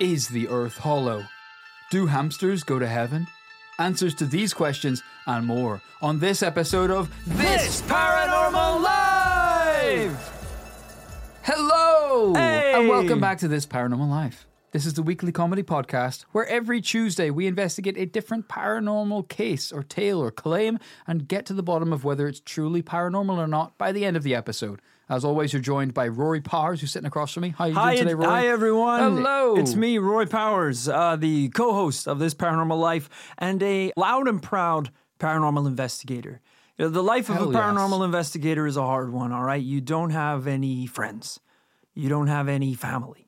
Is the earth hollow? Do hamsters go to heaven? Answers to these questions and more on this episode of This Paranormal Life! Hello! Hey! And welcome back to This Paranormal Life. This is the weekly comedy podcast where every Tuesday we investigate a different paranormal case or tale or claim and get to the bottom of whether it's truly paranormal or not by the end of the episode. As always, you're joined by Rory Powers, who's sitting across from me. How are you Hi, doing today, Rory? hi everyone. Hello. It's me, Rory Powers, uh, the co-host of this Paranormal Life and a loud and proud paranormal investigator. You know, the life of Hell a yes. paranormal investigator is a hard one. All right, you don't have any friends, you don't have any family.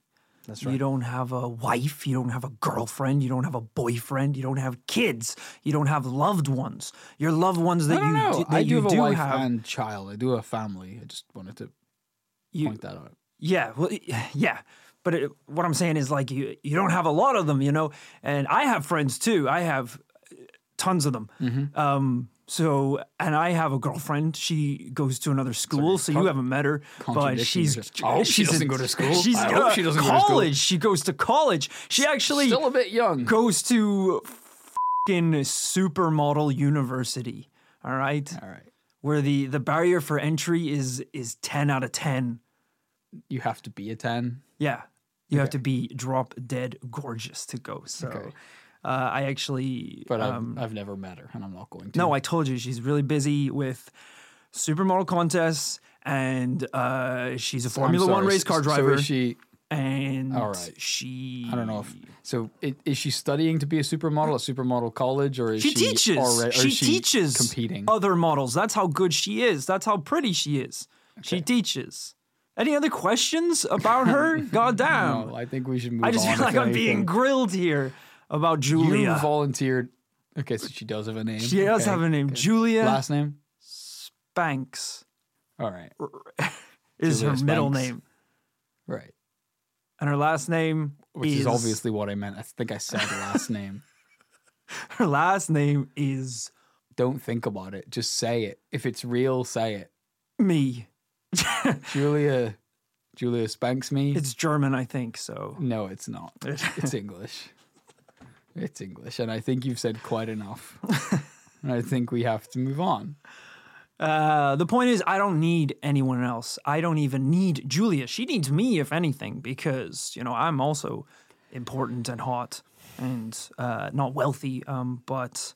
That's You don't have a wife, you don't have a girlfriend, you don't have a boyfriend, you don't have kids, you don't have loved ones. Your loved ones that you know. do, that I do you have a do wife have. and child. I do have a family. I just wanted to you, point that out. Yeah, well, yeah. But it, what I'm saying is like you you don't have a lot of them, you know. And I have friends too. I have uh, tons of them. Mm-hmm. Um, so and I have a girlfriend. She goes to another school, so you haven't met her. But she's. I hope she she's doesn't in- go to school. She's I hope she doesn't go to college. She goes to college. She actually Still a bit young. goes to fucking supermodel university. All right, All right. where the the barrier for entry is is ten out of ten. You have to be a 10. Yeah. You have to be drop dead gorgeous to go. So Okay. Uh, I actually. But um, I've, I've never met her, and I'm not going to. no, I told you she's really busy with supermodel contests and uh, she's a Formula One race car So driver. is she? and All right. she. I don't know if. So i- is she studying to be a supermodel at supermodel college, or is She she, teaches. already? She, she teaches competing. other models. That's how good she is. That's how pretty she is. She teaches. Any other questions about her? God damn. no, I think we should move I just feel like I'm being grilled here about Julia. You volunteered. Okay, so she does have a name. She does Okay, have a name. good. Julia Last name. Spanks. All right. is Julia her middle name, Right. and her last name Which is, is obviously what I meant. I think I said last name. her last name is Don't think about it. Just say it. If it's real, say it. me. Julia. Julia spanks me. It's German, I think. So No, it's not. It's English. It's English, and I think you've said quite enough. and I think we have to move on. uh, the point is, I don't need anyone else. I don't even need Julia. She needs me, if anything, because you know I'm also important and hot and uh, not wealthy, um, but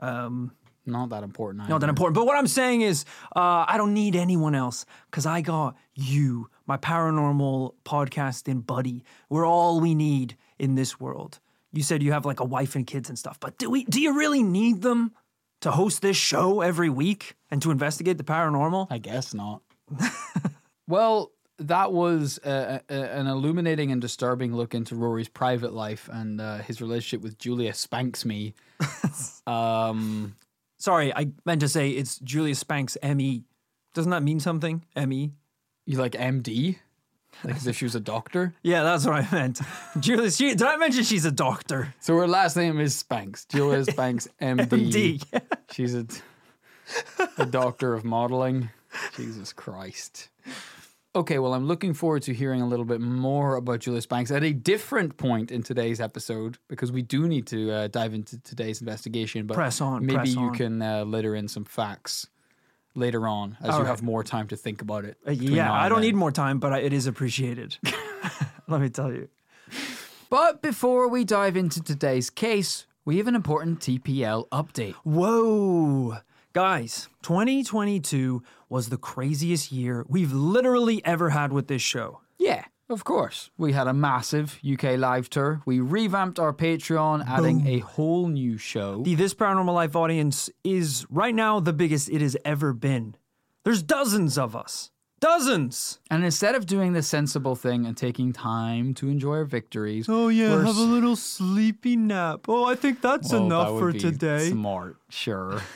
Not that important. not that important. But what I'm saying is, uh, I don't need anyone else because I got you, my paranormal podcasting buddy. We're all we need in this world. You said you have like a wife and kids and stuff, but do we? Do you really need them to host this show every week and to investigate the paranormal? I guess not. well, that was uh, a, an illuminating and disturbing look into Rory's private life and uh, his relationship with Julia Spanks me. um, Sorry, I meant to say it's Julia Spanks M.E. Doesn't that mean something? M.E. you like MD? Like as if she was a doctor? Yeah, that's what I meant. Julia, she, did I mention she's a doctor? So her last name is Spanks. Julia Spanks, MD. D. She's a, a doctor of modeling. Jesus Christ. Okay, well, I'm looking forward to hearing a little bit more about Julia Spanks at a different point in today's episode because we do need to uh, dive into today's investigation. But Press on, maybe press you on. can uh, litter in some facts later on as All you right. have more time to think about it. Uh, yeah, I don't then. need more time, but I, it is appreciated. Let me tell you. But before we dive into today's case, we have an important TPL update. Whoa. Guys, 2022 was the craziest year we've literally ever had with this show. Of course. We had a massive UK live tour. We revamped our Patreon, adding a whole new show. The This Paranormal Life audience is right now the biggest it has ever been. There's dozens of us. Dozens. And instead of doing the sensible thing and taking time to enjoy our victories, Oh yeah, have a little sleepy nap. Oh, I think that's well, that enough would for today. Smart, sure.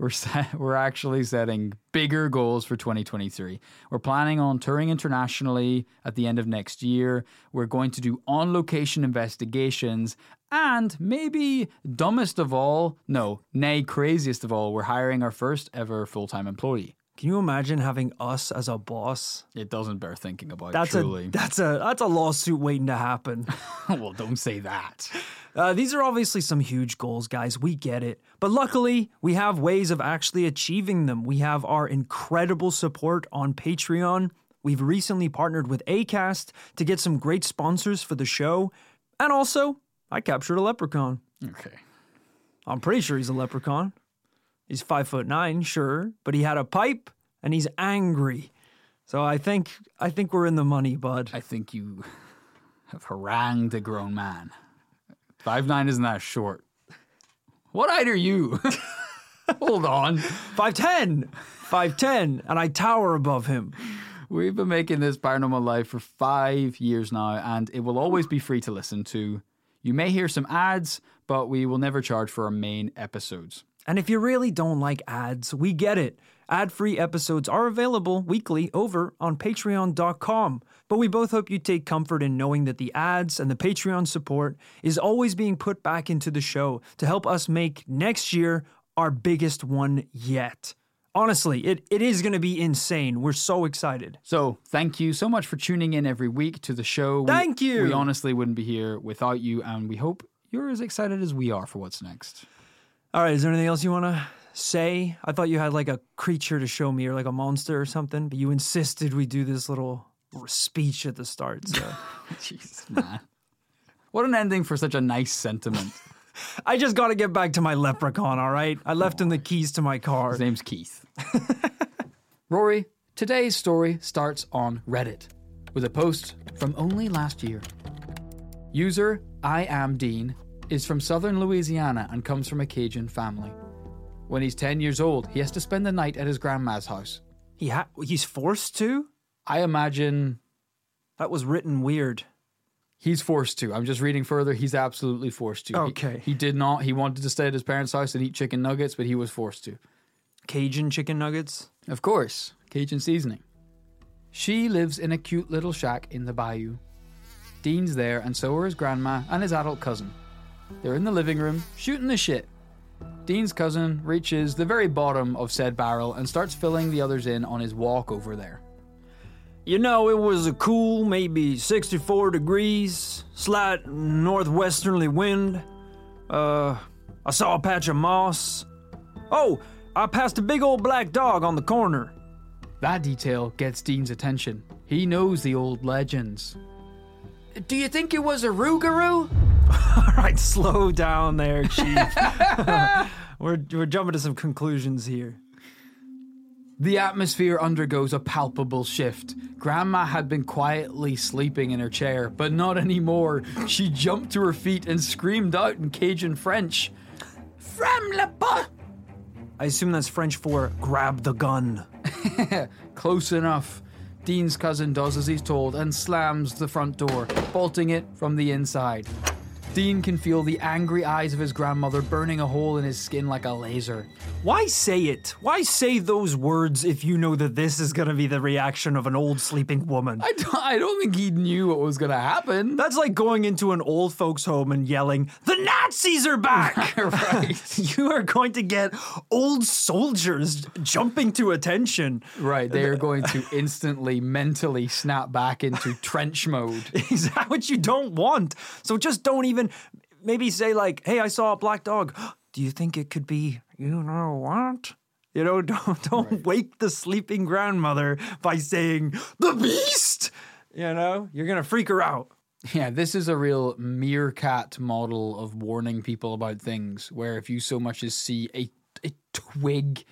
We're set, we're actually setting bigger goals for 2023. We're planning on touring internationally at the end of next year. We're going to do on location investigations and maybe dumbest of all, no, nay craziest of all, we're hiring our first ever full-time employee. Can you imagine having us as a boss? It doesn't bear thinking about. That's truly. a that's a that's a lawsuit waiting to happen. well, don't say that. Uh, these are obviously some huge goals, guys. We get it. But luckily, we have ways of actually achieving them. We have our incredible support on Patreon. We've recently partnered with ACAST to get some great sponsors for the show. And also, I captured a leprechaun. Okay. I'm pretty sure he's a leprechaun. He's five foot nine, sure, but he had a pipe and he's angry. So I think I think we're in the money, bud. I think you have harangued a grown man. Five nine isn't that short. What height are you? Hold on. Five ten, five ten, and I tower above him. We've been making this paranormal life for five years now, and it will always be free to listen to. You may hear some ads, but we will never charge for our main episodes. And if you really don't like ads, we get it. Ad free episodes are available weekly over on patreon.com. But we both hope you take comfort in knowing that the ads and the Patreon support is always being put back into the show to help us make next year our biggest one yet. Honestly, it, it is going to be insane. We're so excited. So, thank you so much for tuning in every week to the show. We- Thank you. We honestly wouldn't be here without you, and we hope you're as excited as we are for what's next. All right, is there anything else you want to say? I thought you had like a creature to show me or like a monster or something, but you insisted we do this little speech at the start. So Jesus, man. What an ending for such a nice sentiment. I just got to get back to my leprechaun, all right? I left him the keys to my car. His name's Keith. Rory, today's story starts on Reddit with a post from only last year. User I am Dean is from southern Louisiana and comes from a Cajun family. When he's 10 years old, he has to spend the night at his grandma's house. He ha- he's forced to? I imagine That was written weird. he's forced to. I'm just reading further. He's absolutely forced to. He- Okay. He, did not. He wanted to stay at his parents' house and eat chicken nuggets, but he was forced to. Cajun chicken nuggets? Of course, Cajun seasoning. She lives in a cute little shack in the bayou. Dean's there, and so are his grandma and his adult cousin. They're in the living room, shooting the shit. Dean's cousin reaches the very bottom of said barrel and starts filling the others in on his walk over there. You know, it was a cool, maybe 64 degrees, slight northwesterly wind. Uh, I saw a patch of moss. Oh, I passed a big old black dog on the corner. That detail gets Dean's attention. He knows the old legends. Do you think it was a Rougarou? All right, slow down there, Chief. we're, we're jumping to some conclusions here. The atmosphere undergoes a palpable shift. Grandma had been quietly sleeping in her chair, but not anymore. She jumped to her feet and screamed out in Cajun French, From le bas! I assume that's French for grab the gun. Close enough. Dean's cousin does as he's told and slams the front door, bolting it from the inside. Dean can feel the angry eyes of his grandmother burning a hole in his skin like a laser. Why say it? Why say those words if you know that this is gonna be the reaction of an old sleeping woman? I don't, I don't think he knew what was going to happen. That's like going into an old folks' home and yelling, The Nazis are back! right. you are going to get old soldiers jumping to attention. Right, they are going to instantly mentally snap back into trench mode. Is that what you don't want? So just don't even maybe say, like, hey, I saw a black dog. Do you think it could be, you know what? You know, don't don't wake the sleeping grandmother by saying the beast. You know, you're gonna freak her out. Yeah, this is a real meerkat model of warning people about things, where if you so much as see a, a twig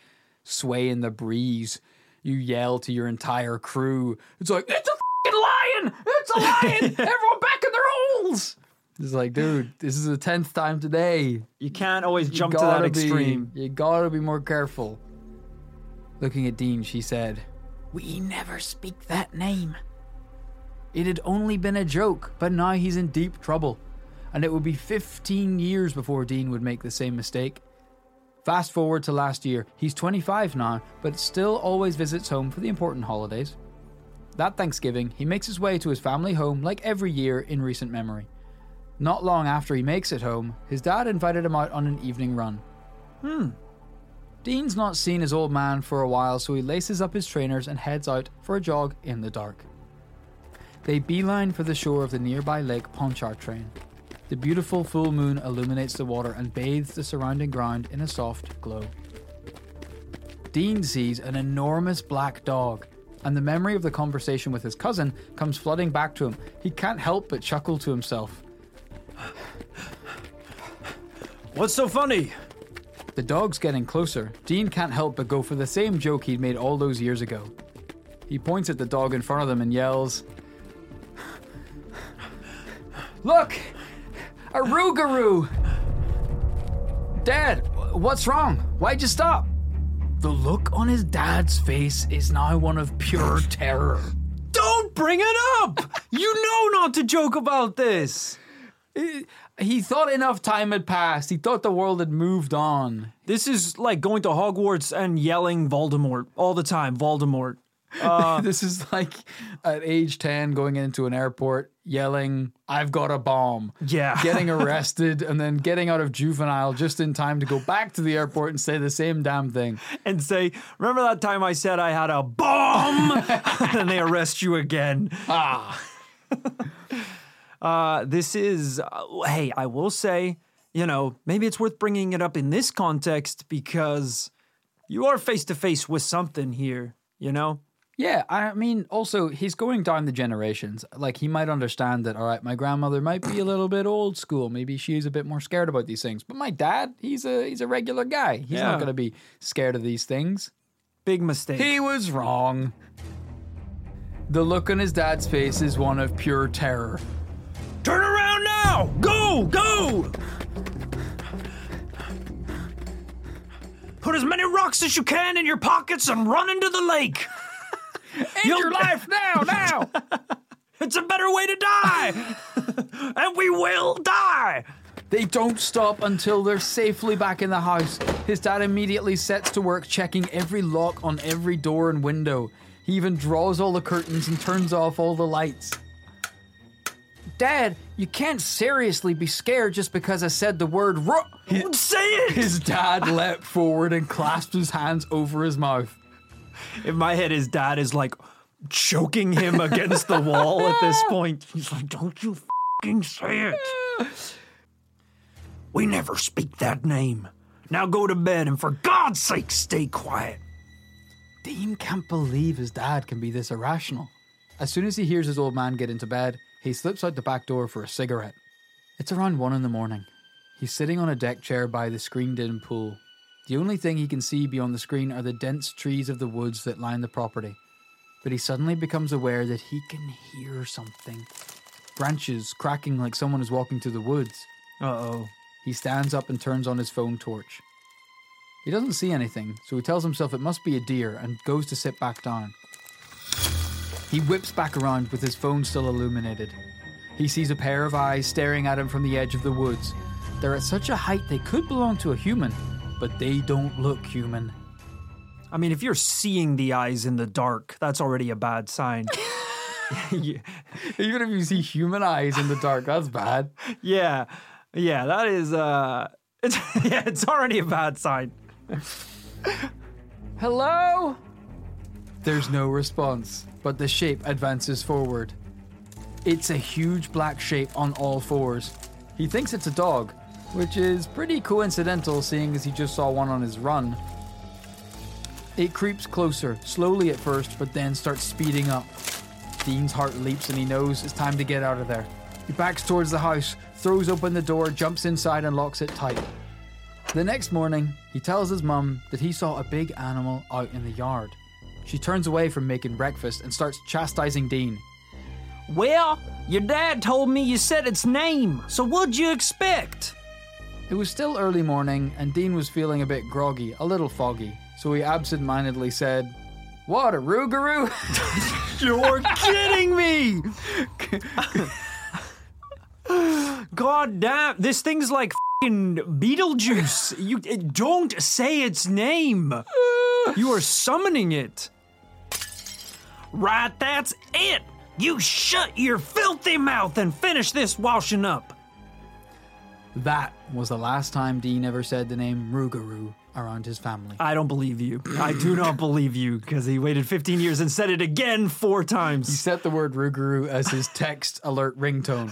sway in the breeze, you yell to your entire crew, it's like, it's a fucking lion! It's a lion! Everyone back in their holes! It's like, dude, this is the 10th time today. You can't always jump to that gotta be- extreme. You gotta be more careful. Looking at Dean, she said, We never speak that name. It had only been a joke, but now he's in deep trouble, and it would be 15 years before Dean would make the same mistake. Fast forward to last year, he's 25 now, but still always visits home for the important holidays. That Thanksgiving, he makes his way to his family home like every year in recent memory. Not long after he makes it home, his dad invited him out on an evening run. Hmm. Dean's not seen his old man for a while, so he laces up his trainers and heads out for a jog in the dark. They beeline for the shore of the nearby lake Pontchartrain. The beautiful full moon illuminates the water and bathes the surrounding ground in a soft glow. Dean sees an enormous black dog, and the memory of the conversation with his cousin comes flooding back to him. He can't help but chuckle to himself. What's so funny? The dog's getting closer. Dean can't help but go for the same joke he'd made all those years ago. He points at the dog in front of them and yells, Look! A Rougarou! Dad, what's wrong? Why'd you stop? The look on his dad's face is now one of pure terror. Don't bring it up! you know not to joke about this. He, thought enough time had passed. He thought the world had moved on. This is like going to Hogwarts and yelling Voldemort all the time. Voldemort. this is like at age 10 going into an airport yelling, I've got a bomb. Yeah. Getting arrested and then getting out of juvenile just in time to go back to the airport and say the same damn thing. And say, remember that time I said I had a bomb? and they arrest you again. Ah. Uh, this is, uh, hey, I will say, you know, maybe it's worth bringing it up in this context because you are face to face with something here, you know? Yeah, I mean, also, he's going down the generations. Like, he might understand that, all right, my grandmother might be a little bit old school. Maybe she's a bit more scared about these things. But my dad, he's a he's a regular guy. He's Yeah. not going to be scared of these things. Big mistake. He was wrong. The look on his dad's face is one of pure terror. Turn around now! Go! Go! Put as many rocks as you can in your pockets and run into the lake. End You'll- your life now, now! It's a better way to die. and we will die. They don't stop until they're safely back in the house. His dad immediately sets to work checking every lock on every door and window. He even draws all the curtains and turns off all the lights. Dad, you can't seriously be scared just because I said the word ro. Don't say it. His dad leapt forward and clasped his hands over his mouth. In my head, his dad is like choking him against the wall at this point. He's like, "Don't you fucking say it." We never speak that name. Now go to bed and for God's sake, stay quiet. Dean can't believe his dad can be this irrational. As soon as he hears his old man get into bed, he slips out the back door for a cigarette. It's around one in the morning. He's sitting on a deck chair by the screened in pool. The only thing he can see beyond the screen are the dense trees of the woods that line the property. But he suddenly becomes aware that he can hear something. Branches cracking like someone is walking through the woods. Uh oh. He stands up and turns on his phone torch. He doesn't see anything, so he tells himself it must be a deer and goes to sit back down. He whips back around with his phone still illuminated. He sees a pair of eyes staring at him from the edge of the woods. They're at such a height they could belong to a human, but they don't look human. I mean, if you're seeing the eyes in the dark, that's already a bad sign. Even if you see human eyes in the dark, that's bad. yeah, yeah, that is. uh it's, Yeah, it's already a bad sign. Hello? There's no response, but the shape advances forward. It's a huge black shape on all fours. He thinks it's a dog, which is pretty coincidental seeing as he just saw one on his run. It creeps closer, slowly at first, but then starts speeding up. Dean's heart leaps and he knows it's time to get out of there. He backs towards the house, throws open the door, jumps inside, and locks it tight. The next morning, he tells his mum that he saw a big animal out in the yard. She turns away from making breakfast and starts chastising Dean. Well, your dad told me you said its name, so what'd you expect? It was still early morning, and Dean was feeling a bit groggy, a little foggy, so he absent mindedly said, What, a Rougarou? You're kidding me! God damn, this thing's like fing Beetlejuice. You don't say its name. You are summoning it. Right, that's it. You shut your filthy mouth and finish this washing up. that was the last time Dean ever said the name Rougarou around his family. I don't believe you. I do not believe you because he waited 15 years and said it again four times. He set the word Rougarou as his text alert ringtone.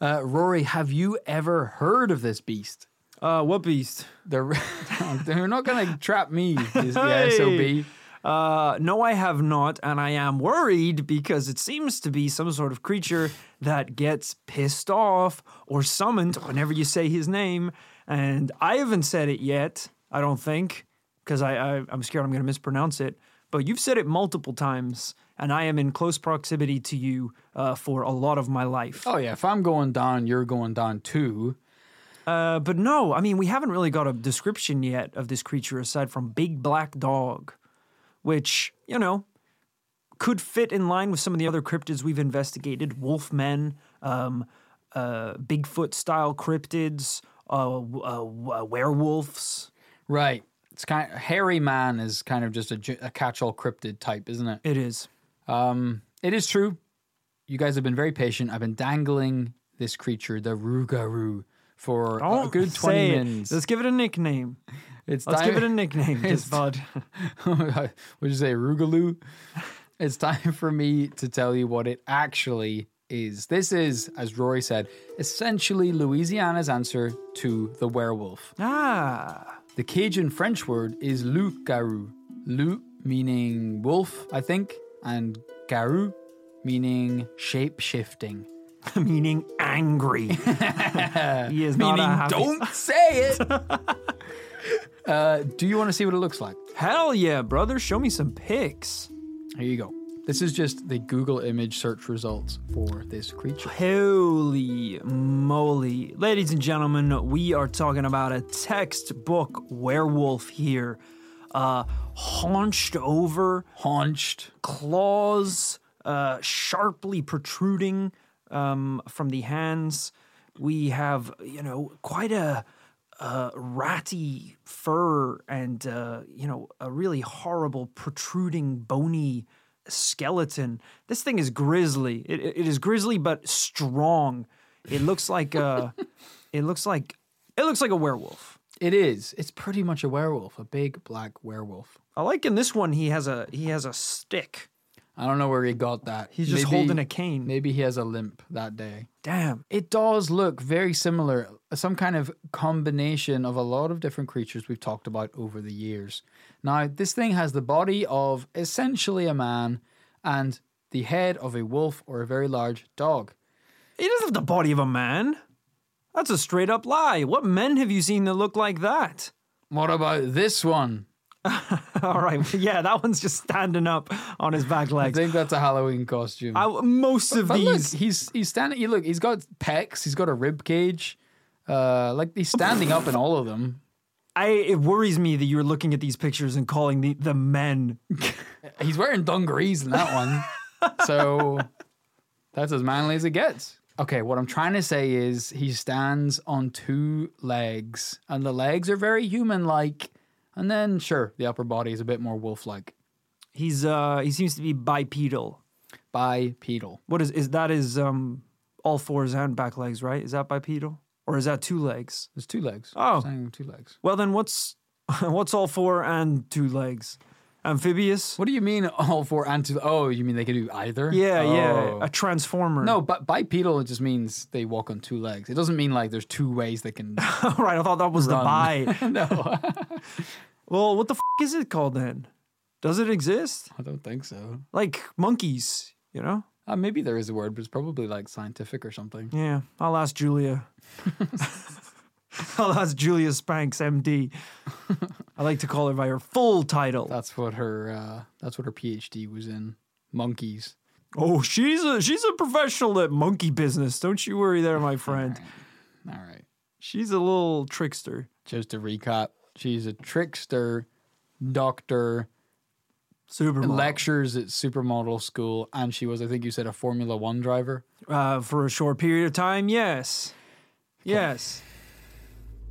Uh, Rory, have you ever heard of this beast? Uh, what beast? They're, they're not going to trap me, is the Hey. SOB. Uh, no, I have not, and I am worried because it seems to be some sort of creature that gets pissed off or summoned whenever you say his name. And I haven't said it yet, I don't think, because I, I, I'm scared I'm going to mispronounce it. But you've said it multiple times, and I am in close proximity to you uh, for a lot of my life. Oh, yeah. If I'm going down, you're going down too. Uh, but no, I mean, we haven't really got a description yet of this creature aside from Big Black Dog, which, you know, could fit in line with some of the other cryptids we've investigated Wolfmen, um, uh, Bigfoot style cryptids, uh, uh, uh, werewolves. Right. It's kind of, hairy man is kind of just a catch-all cryptid type, isn't it? It is. Um, it is true. You guys have been very patient. I've been dangling this creature, the Rougarou, for a Don't good 20 say it. minutes. Let's give it a nickname. It's Let's time, give it a nickname, just bud. Would you say Rougaloo? It's time for me to tell you what it actually is. This is, as Rory said, essentially Louisiana's answer to the werewolf. ah, The Cajun French word is loup-garou. Loup meaning wolf, I think, and garou meaning shape shifting. meaning angry. he is not Meaning, happy- don't say it. Uh, do you want to see what it looks like? Hell yeah, brother. Show me some pics. Here you go. This is just the Google image search results for this creature. Holy moly. Ladies and gentlemen, we are talking about a textbook werewolf here. Uh, haunched over, Haunched. claws uh, sharply protruding um, from the hands. We have, you know, quite a, uh ratty fur and, uh, you know, a really horrible protruding bony skeleton. This thing is grisly. It, it is grisly but strong. It looks like a, it looks like, it looks like a werewolf. It is. It's pretty much a werewolf, a big black werewolf. I like in this one he has a he has a stick. I don't know where he got that. He's just Maybe- holding a cane. Maybe he has a limp that day. Damn. It does look very similar, some kind of combination of a lot of different creatures we've talked about over the years. Now, this thing has the body of essentially a man and the head of a wolf or a very large dog. He doesn't have the body of a man. That's a straight up lie. What men have you seen that look like that? What about this one? All right, yeah, that one's just standing up on his back I legs. think that's a Halloween costume. I, most of but look, these, he's he's standing. You look, he's got pecs. He's got a rib cage. Uh, like he's standing up in all of them. I it worries me that you're looking at these pictures and calling the the men. He's wearing dungarees in that one. so that's as manly as it gets. Okay, what I'm trying to say is he stands on two legs, and the legs are very human like. And then, sure, the upper body is a bit more wolf like. He's uh he seems to be bipedal. Bipedal. What is is that is um all fours and back legs, right? Is that bipedal or is that two legs? There's two legs. Oh. Two legs. Well then, what's what's all four and two legs? Amphibious? What do you mean all four and two? Oh, you mean they can do either? Yeah, Oh. yeah, a transformer. No, but bipedal it just means they walk on two legs. It doesn't mean like there's two ways they can. right, I thought that was Run. the bi. no, Well, what the f- is it called then? Does it exist? I don't think so. Like monkeys, you know? Uh, maybe there is a word, but it's probably like scientific or something. Yeah, I'll ask Julia. I'll ask Julia Spanks, MD. I like to call her by her full title. That's what her. Uh, that's what her PhD was in. Monkeys. Oh, she's a she's a professional at monkey business. Don't you worry there, my friend. All right. She's a little trickster. Just to recap, she's a trickster, doctor, Super lectures at supermodel school, and she was, I think you said, a Formula One driver. Uh, for a short period of time, yes. Yes.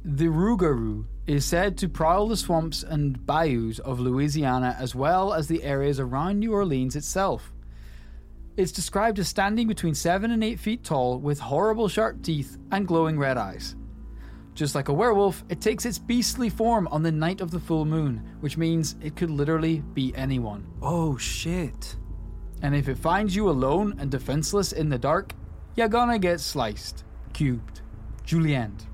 The Rougarou is said to prowl the swamps and bayous of Louisiana as well as the areas around New Orleans itself. It's described as standing between 7 and 8 feet tall with horrible sharp teeth and glowing red eyes. Just like a werewolf, it takes its beastly form on the night of the full moon, which means it could literally be anyone. Oh shit. And if it finds you alone and defenseless in the dark, you're gonna get sliced, cubed, julienned.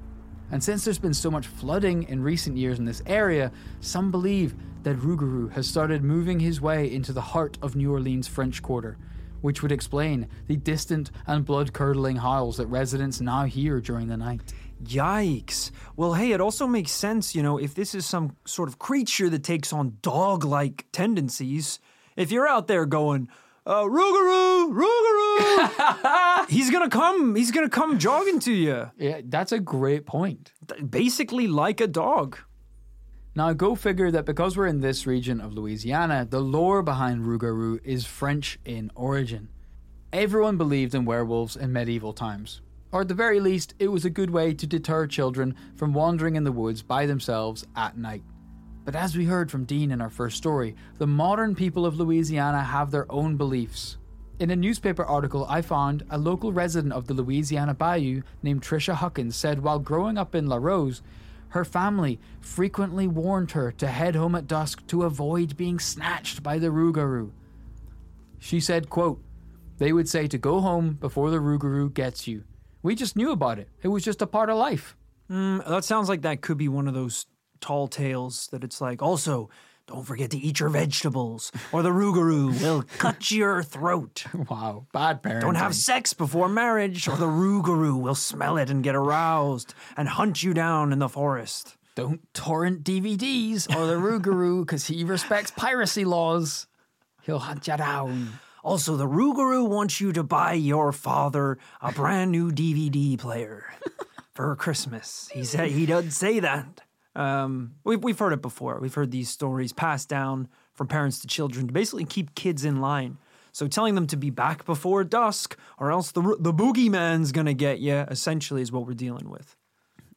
And since there's been so much flooding in recent years in this area, some believe that Rougarou has started moving his way into the heart of New Orleans' French Quarter, which would explain the distant and blood curdling howls that residents now hear during the night. Yikes. Well, hey, it also makes sense, you know, if this is some sort of creature that takes on dog like tendencies. If you're out there going, uh, Rougarou, Rougarou, he's gonna come, he's gonna come jogging to you. Yeah, that's a great point. Basically, like a dog. Now, go figure that because we're in this region of Louisiana, the lore behind Rougarou is French in origin. Everyone believed in werewolves in medieval times, or at the very least, it was a good way to deter children from wandering in the woods by themselves at night. But as we heard from Dean in our first story, the modern people of Louisiana have their own beliefs. In a newspaper article I found, a local resident of the Louisiana Bayou named Trisha Huckins said while growing up in Larose, her family frequently warned her to head home at dusk to avoid being snatched by the Rougarou. She said, quote, They would say to go home before the Rougarou gets you. We just knew about it. It was just a part of life. Mm, that sounds like that could be one of those tall tales that it's like, also, don't forget to eat your vegetables, or the Rougarou will cut your throat. Wow, bad parents. Don't have sex before marriage, or the Rougarou will smell it and get aroused and hunt you down in the forest. Don't torrent DVDs or the Rougarou because he respects piracy laws. He'll hunt you down. Also, the Rougarou wants you to buy your father a brand new DVD player for Christmas. He said he doesn't say that. Um, we've, we've heard it before. We've heard these stories passed down from parents to children to basically keep kids in line. So telling them to be back before dusk, or else the the boogeyman's gonna get you. Essentially, is what we're dealing with.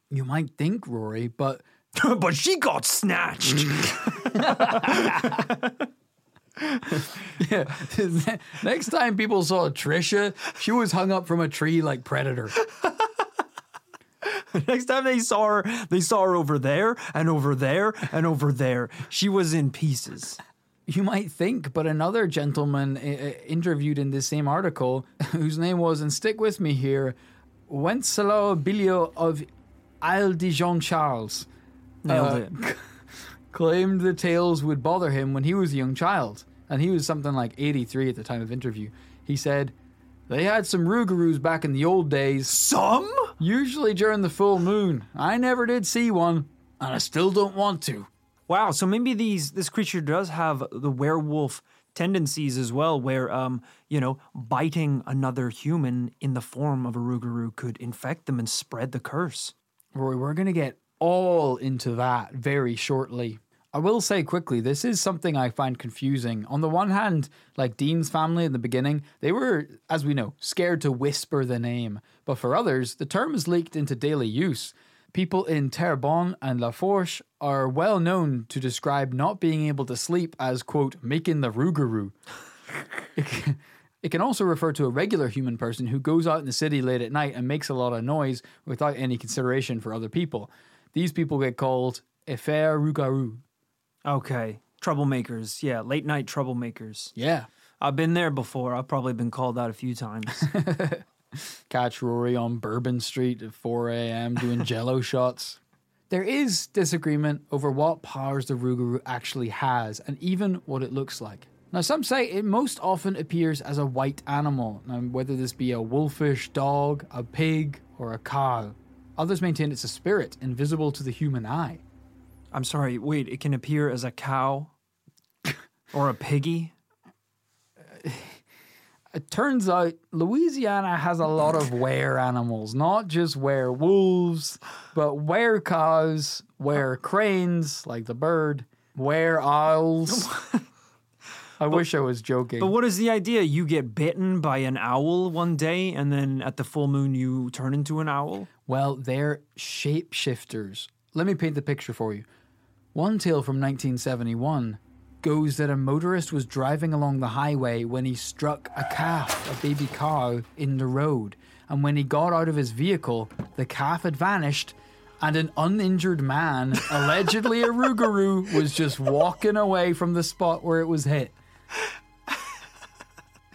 You might think, Rory, but but she got snatched. yeah. Next time people saw Trisha, she was hung up from a tree like Predator. Next time they saw her, they saw her over there and over there and over there. She was in pieces. You might think, but another gentleman uh, interviewed in this same article, whose name was, and stick with me here, Wenceslao Billiot of Isle de Jean Charles, Nailed uh, it. claimed the tales would bother him when he was a young child, and he was something like 83 at the time of interview. He said, They had some Rougarous back in the old days, Some? usually during the full moon. I never did see one, and I still don't want to. Wow. So maybe these this creature does have the werewolf tendencies as well, where um, you know, biting another human in the form of a Rougarou could infect them and spread the curse. Rory, we're going to get all into that very shortly. I will say quickly, this is something I find confusing. On the one hand, like Dean's family in the beginning, they were, as we know, scared to whisper the name. But for others, the term is leaked into daily use. People in Terrebonne and Lafourche are well known to describe not being able to sleep as, quote, making the Rougarou. It can- also refer to a regular human person who goes out in the city late at night and makes a lot of noise without any consideration for other people. These people get called Efer Rougarou. Okay. Troublemakers. Yeah, late night troublemakers. Yeah. I've been there before. I've probably been called out a few times. Catch Rory on Bourbon Street at 4 a.m. doing jello shots. There is disagreement over what powers the Rougarou actually has and even what it looks like. Now, some say it most often appears as a white animal, now, whether this be a wolfish dog, a pig, or a cow. Others maintain it's a spirit invisible to the human eye. I'm sorry, wait, it can appear as a cow or a piggy? Uh, it turns out Louisiana has a lot of were animals, not just werewolves, but were cows, were cranes, like the bird, were owls. I wish I was joking. But what is the idea? You get bitten by an owl one day and then at the full moon you turn into an owl? Well, they're shapeshifters. Let me paint the picture for you. One tale from 1971 goes that a motorist was driving along the highway when he struck a calf, a baby cow, in the road. And when he got out of his vehicle, the calf had vanished and an uninjured man, allegedly a Rougarou, was just walking away from the spot where it was hit.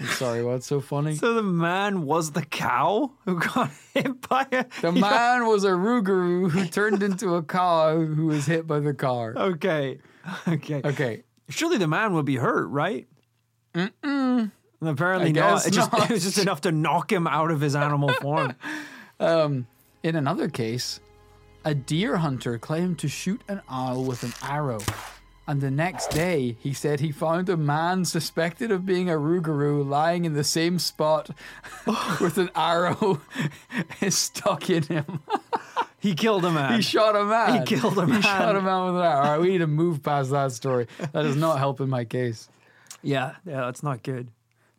I'm sorry, what's so funny? So the man was the cow who got hit by a. The man was a Rougarou who turned into a cow who was hit by the car. Okay. Okay. Okay, Surely the man would be hurt, right? Mm-mm. Apparently not. It, just, not. it was just enough to knock him out of his animal form. Um, in another case, a deer hunter claimed to shoot an owl with an arrow. And the next day, he said he found a man suspected of being a Rougarou lying in the same spot with an arrow stuck in him. He killed a man. He shot a man. He killed a man. He shot a man with an arrow. All right, we need to move past that story. That is not helping my case. yeah, yeah, that's not good.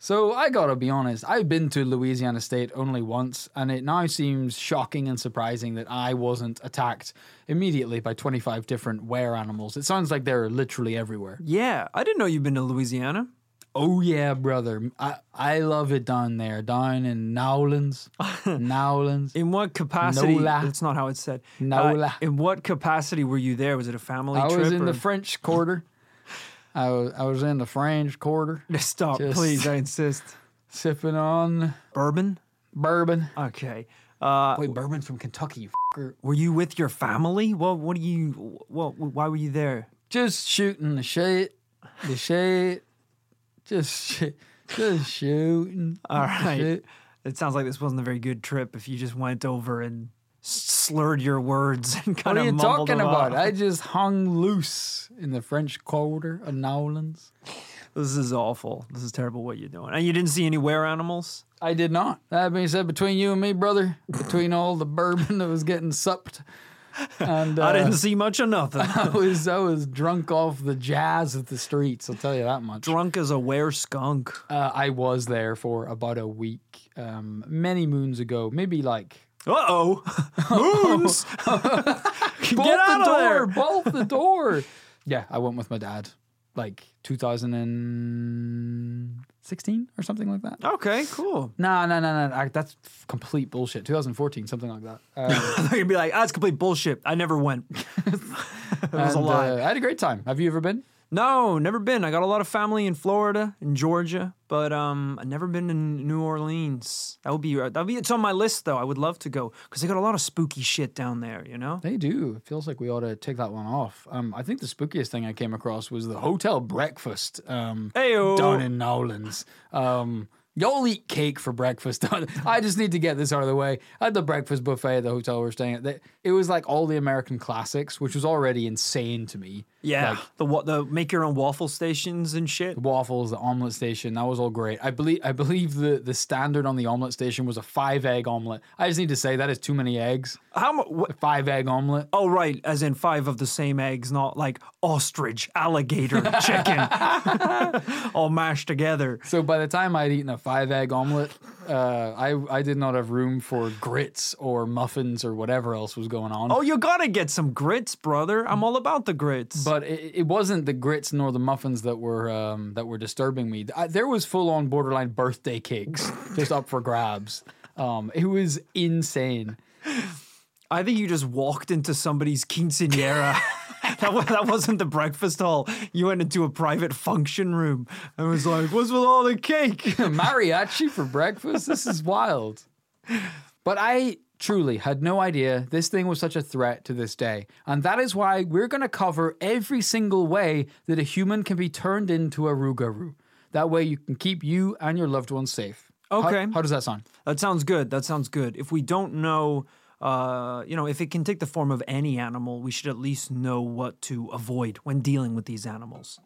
So I gotta be honest, I've been to Louisiana State only once, and it now seems shocking and surprising that I wasn't attacked immediately by 25 different were animals. It sounds like they're literally everywhere. Yeah, I didn't know you've been to Louisiana. Oh yeah, brother. I, I love it down there, down in Nowlands. Nowlands. In what capacity? Nola. That's not how it's said. Uh, Nola. in what capacity were you there? Was it a family I trip? was in or- the French Quarter. I was I was in the French Quarter, Stop, Just- please. I insist. sipping on Bourbon. bourbon. Okay. Uh, Wait, bourbon's from Kentucky, you fucker. were you with your family? Well, what do you? Well, why were you there? just shooting the shit, the shit, just shit, just shooting. All right. shit. It sounds like this wasn't a very good trip. If you just went over and s- slurred your words and kind of. What are you talking about? I just hung loose in the French Quarter of Nowlands. This is awful. This is terrible. What you're doing, and you didn't see any were animals. I did not. That being said, between you and me, brother, between all the bourbon that was getting supped, and uh, I didn't see much of nothing. I was I was drunk off the jazz of the streets. I'll tell you that much. Drunk as a were skunk. Uh, I was there for about a week, um, many moons ago, maybe like Uh oh, moons! bolt Get out the of door, there! bolt the door. yeah, I went with my dad, like 2016 or something like that. Okay, cool. No, no, no, no. I, that's complete bullshit. 2014, something like that. Um, you'd be like, that's complete bullshit. I never went. it was a and, lie. uh, I had a great time. Have you ever been? No, never been. I got a lot of family in Florida, in Georgia, but um, I've never been to New Orleans. That would be that would be it's on my list though. I would love to go because they got a lot of spooky shit down there. You know. They do. It feels like we ought to take that one off. Um, I think the spookiest thing I came across was the hotel breakfast um, Heyo. down in Nowlands. Um, y'all eat cake for breakfast. I just need to get this out of the way. I had the breakfast buffet at the hotel we're staying at. It was like all the American classics, which was already insane to me. Yeah, Like, the wa- the make your own waffle stations and shit. waffles, the omelet station, that was all great. I believe I believe the the standard on the omelet station was a five egg omelet. I just need to say that is too many eggs. How much? Five egg omelet. Oh, right, as in five of the same eggs, not like ostrich, alligator, chicken, all mashed together. So by the time I'd eaten a five egg omelet, uh, I I did not have room for grits or muffins or whatever else was going on. Oh, you gotta get some grits, brother. I'm all about the grits. But it, it wasn't the grits nor the muffins that were um, that were disturbing me. I, there was full on borderline birthday cakes just up for grabs. Um, it was insane. I think you just walked into somebody's quinceanera. that, that wasn't the breakfast hall. You went into a private function room and was like, "What's with all the cake?" mariachi for breakfast. This is wild. But I truly had no idea this thing was such a threat to this day. And that is why we're going to cover every single way that a human can be turned into a Rougarou. That way you can keep you and your loved ones safe. How- Okay. How, does that sound? That sounds good. That sounds good. If we don't know, uh, you know, if it can take the form of any animal, we should at least know what to avoid when dealing with these animals.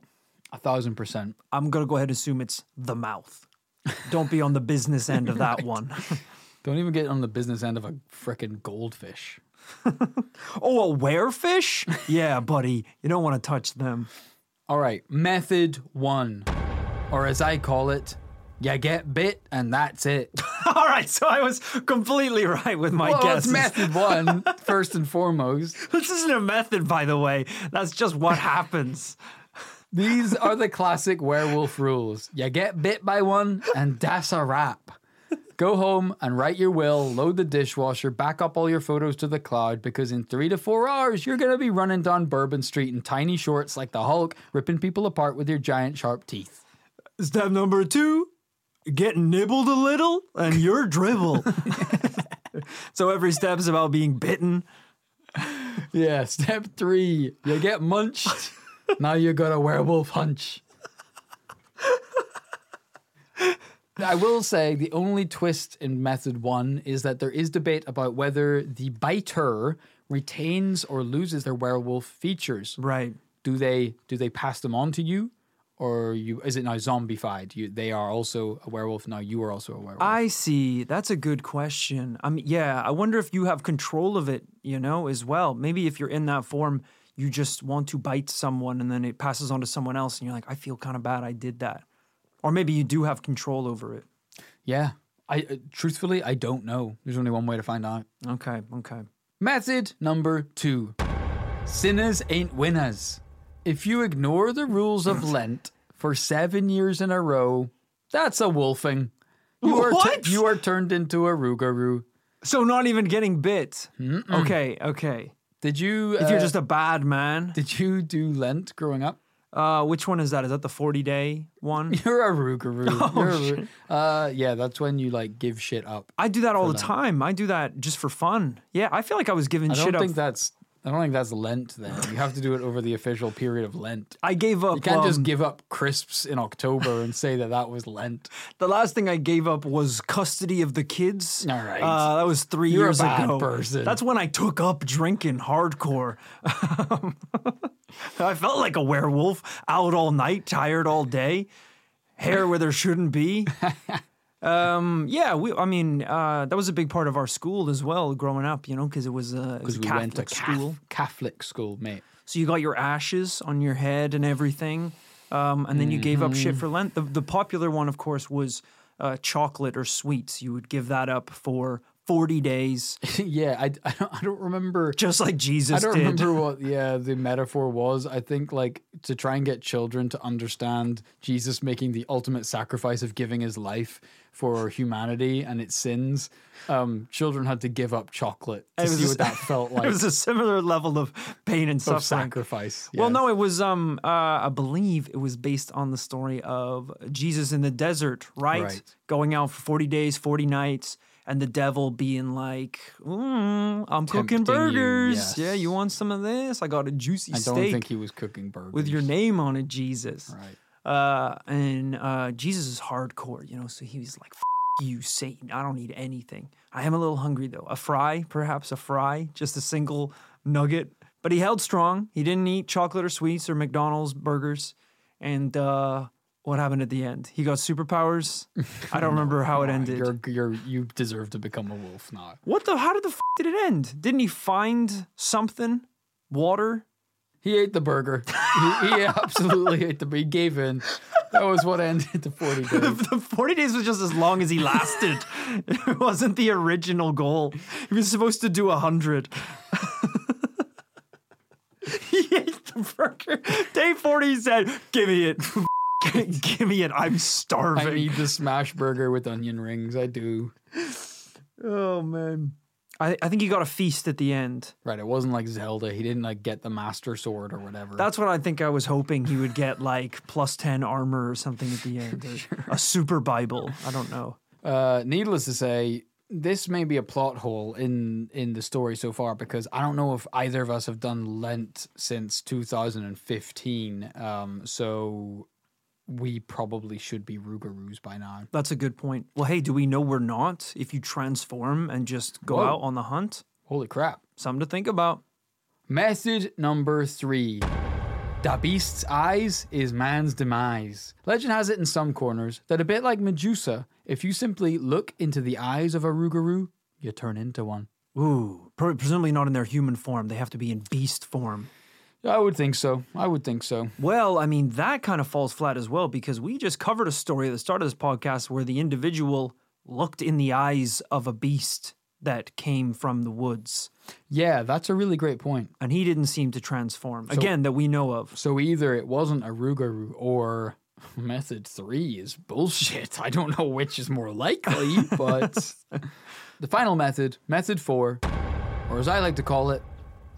A thousand percent. I'm gonna go ahead and assume it's the mouth. Don't be on the business end of that one. Don't even get on the business end of a frickin' goldfish. Oh, a werefish? Yeah, buddy, you don't want to touch them. All right, method one. Or as I call it, you get bit and that's it. All right, so I was completely right with my well, it's guesses. method one, first and foremost. This isn't a method, by the way. That's just what happens. These are the classic werewolf rules. You get bit by one, and that's a wrap. Go home and write your will, load the dishwasher, back up all your photos to the cloud because in three to four hours, you're going to be running down Bourbon Street in tiny shorts like the Hulk, ripping people apart with your giant sharp teeth. Step number two, get nibbled a little and you're dribble. so every step is about being bitten. Yeah, step three, you get munched. now you got a werewolf hunch. I will say the only twist in method one is that there is debate about whether the biter retains or loses their werewolf features. Right. Do they do they pass them on to you, or you is it now zombified? You they are also a werewolf now. You are also a werewolf. I see. That's a good question. I mean, yeah, I wonder if you have control of it, you know, as well. Maybe if you're in that form, you just want to bite someone and then it passes on to someone else and you're like, I feel kind of bad I did that. Or maybe you do have control over it. yeah. I uh, truthfully I don't know. There's only one way to find out. Okay, okay. Method number two Sinners ain't winners. If you ignore the rules of Lent for seven years in a row, that's a wolfing. You are, What? you are turned into a Rougarou. So not even getting bit. Okay, okay. Did you? If you're uh, just a bad man, Did you do Lent growing up? Uh, which one is that? Is that the 40 day one? You're a Rougarou. Oh, You're a Rou- uh, yeah, that's when you like give shit up. I do that all the time. I do that just for fun. Yeah, I feel like I was giving shit up. I don't think that's. I don't think that's Lent. Then you have to do it over the official period of Lent. I gave up. You can't just um, give up crisps in October and say that that was Lent. The last thing I gave up was custody of the kids. All right. Uh, that was 3 You're a years bad ago. person. That's when I took up drinking hardcore. I felt like a werewolf, out all night, tired all day, hair where there shouldn't be. Um, yeah, we, I mean, uh, that was a big part of our school as well, growing up, you know, because it was, a, it was Because a we Catholic went to school. Catholic, school, mate. So you got your ashes on your head and everything, um, and then you gave up shit for Lent. The, the popular one, of course, was uh, chocolate or sweets. You would give that up for forty days, yeah, I, I, don't, I don't remember. just like Jesus I don't did. remember what yeah the metaphor was. I think like to try and get children to understand Jesus making the ultimate sacrifice of giving his life for humanity and its sins. Um, children had to give up chocolate to see a- what that felt like it was a similar level of pain and of suffering. sacrifice. Well, no, it was. Um, uh, I believe it was based on the story of Jesus in the desert, right? Right. Going out for forty days, forty nights, and the devil being like, mm, "I'm cooking Tempting you, burgers. yes. Yeah, you want some of this? I got a juicy steak. I don't think he was cooking burgers with your name on it, Jesus." Right. Uh, and uh, Jesus is hardcore, you know. So he was like, F- "You, Satan! I don't need anything. I am a little hungry though. A fry, perhaps a fry, just a single nugget." But he held strong. He didn't eat chocolate or sweets or McDonald's burgers. And uh, what happened at the end? He got superpowers. I don't remember how it ended. You're, you're, you deserve to become a wolf now. What the? How did the f- did it end? Didn't he find something? Water? He ate the burger. he, he absolutely ate the. He gave in. That was what ended the forty days. the 40 days was just as long as he lasted. it wasn't the original goal. He was supposed to do a 100. he ate the burger. Day 40 he said, Give me it. Give me it. I'm starving. I need the smash burger with onion rings. I do. oh, man. I, I think he got a feast at the end. Right. It wasn't like Zelda. He didn't like get the master sword or whatever. That's what I think I was hoping he would get, like plus 10 armor or something at the end. or A super Bible. I don't know. Uh, needless to say, this may be a plot hole in in the story so far because I don't know if either of us have done Lent since 2015. Um, so we probably should be Rougarous by now. That's a good point. Well, hey, do we know we're not if you transform and just go Whoa. out on the hunt? Holy crap! Something to think about. Method number three. Da beast's eyes is man's demise. Legend has it in some corners that a bit like Medusa, if you simply look into the eyes of a Rougarou, you turn into one. Ooh, pre- presumably not in their human form. They have to be in beast form. I would think so. I would think so. Well, I mean, that kind of falls flat as well because we just covered a story at the start of this podcast where the individual looked in the eyes of a beast that came from the woods Yeah, that's a really great point. and he didn't seem to transform. Again, that we know of. So either it wasn't a Rougarou or Method three is bullshit. I don't know which is more likely, but the final method, method four, or as I like to call it,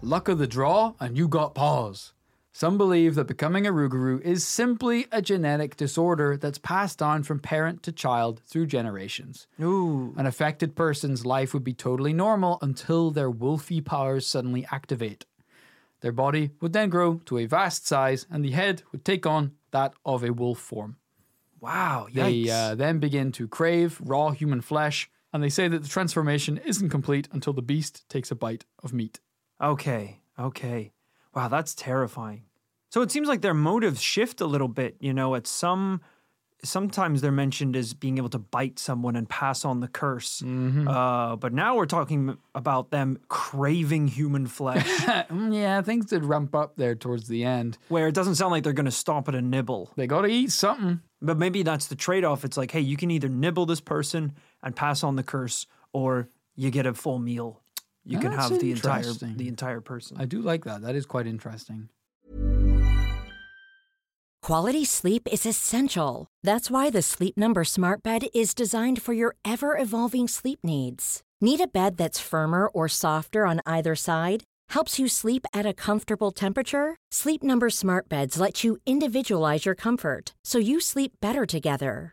luck of the draw and you got paws. Some believe that becoming a Rougarou is simply a genetic disorder that's passed on from parent to child through generations. Ooh. An affected person's life would be totally normal until their wolfy powers suddenly activate. Their body would then grow to a vast size, and the head would take on that of a wolf form. Wow. They Yikes. uh, then begin to crave raw human flesh, and they say that the transformation isn't complete until the beast takes a bite of meat. Okay, okay. Wow, that's terrifying. So it seems like their motives shift a little bit. You know, at some, sometimes they're mentioned as being able to bite someone and pass on the curse. Uh, but now we're talking about them craving human flesh, yeah, things did ramp up there towards the end. where it doesn't sound like they're going to stop at a nibble. They gotta eat something. But maybe that's the trade off. It's like, hey, you can either nibble this person and pass on the curse, or you get a full meal. You can have the entire interesting. the entire person. I do like that. That is quite interesting. Quality sleep is essential. That's why the Sleep Number Smart Bed is designed for your ever evolving sleep needs. Need a bed that's firmer or softer on either side? Helps you sleep at a comfortable temperature? Sleep Number Smart Beds let you individualize your comfort so you sleep better together.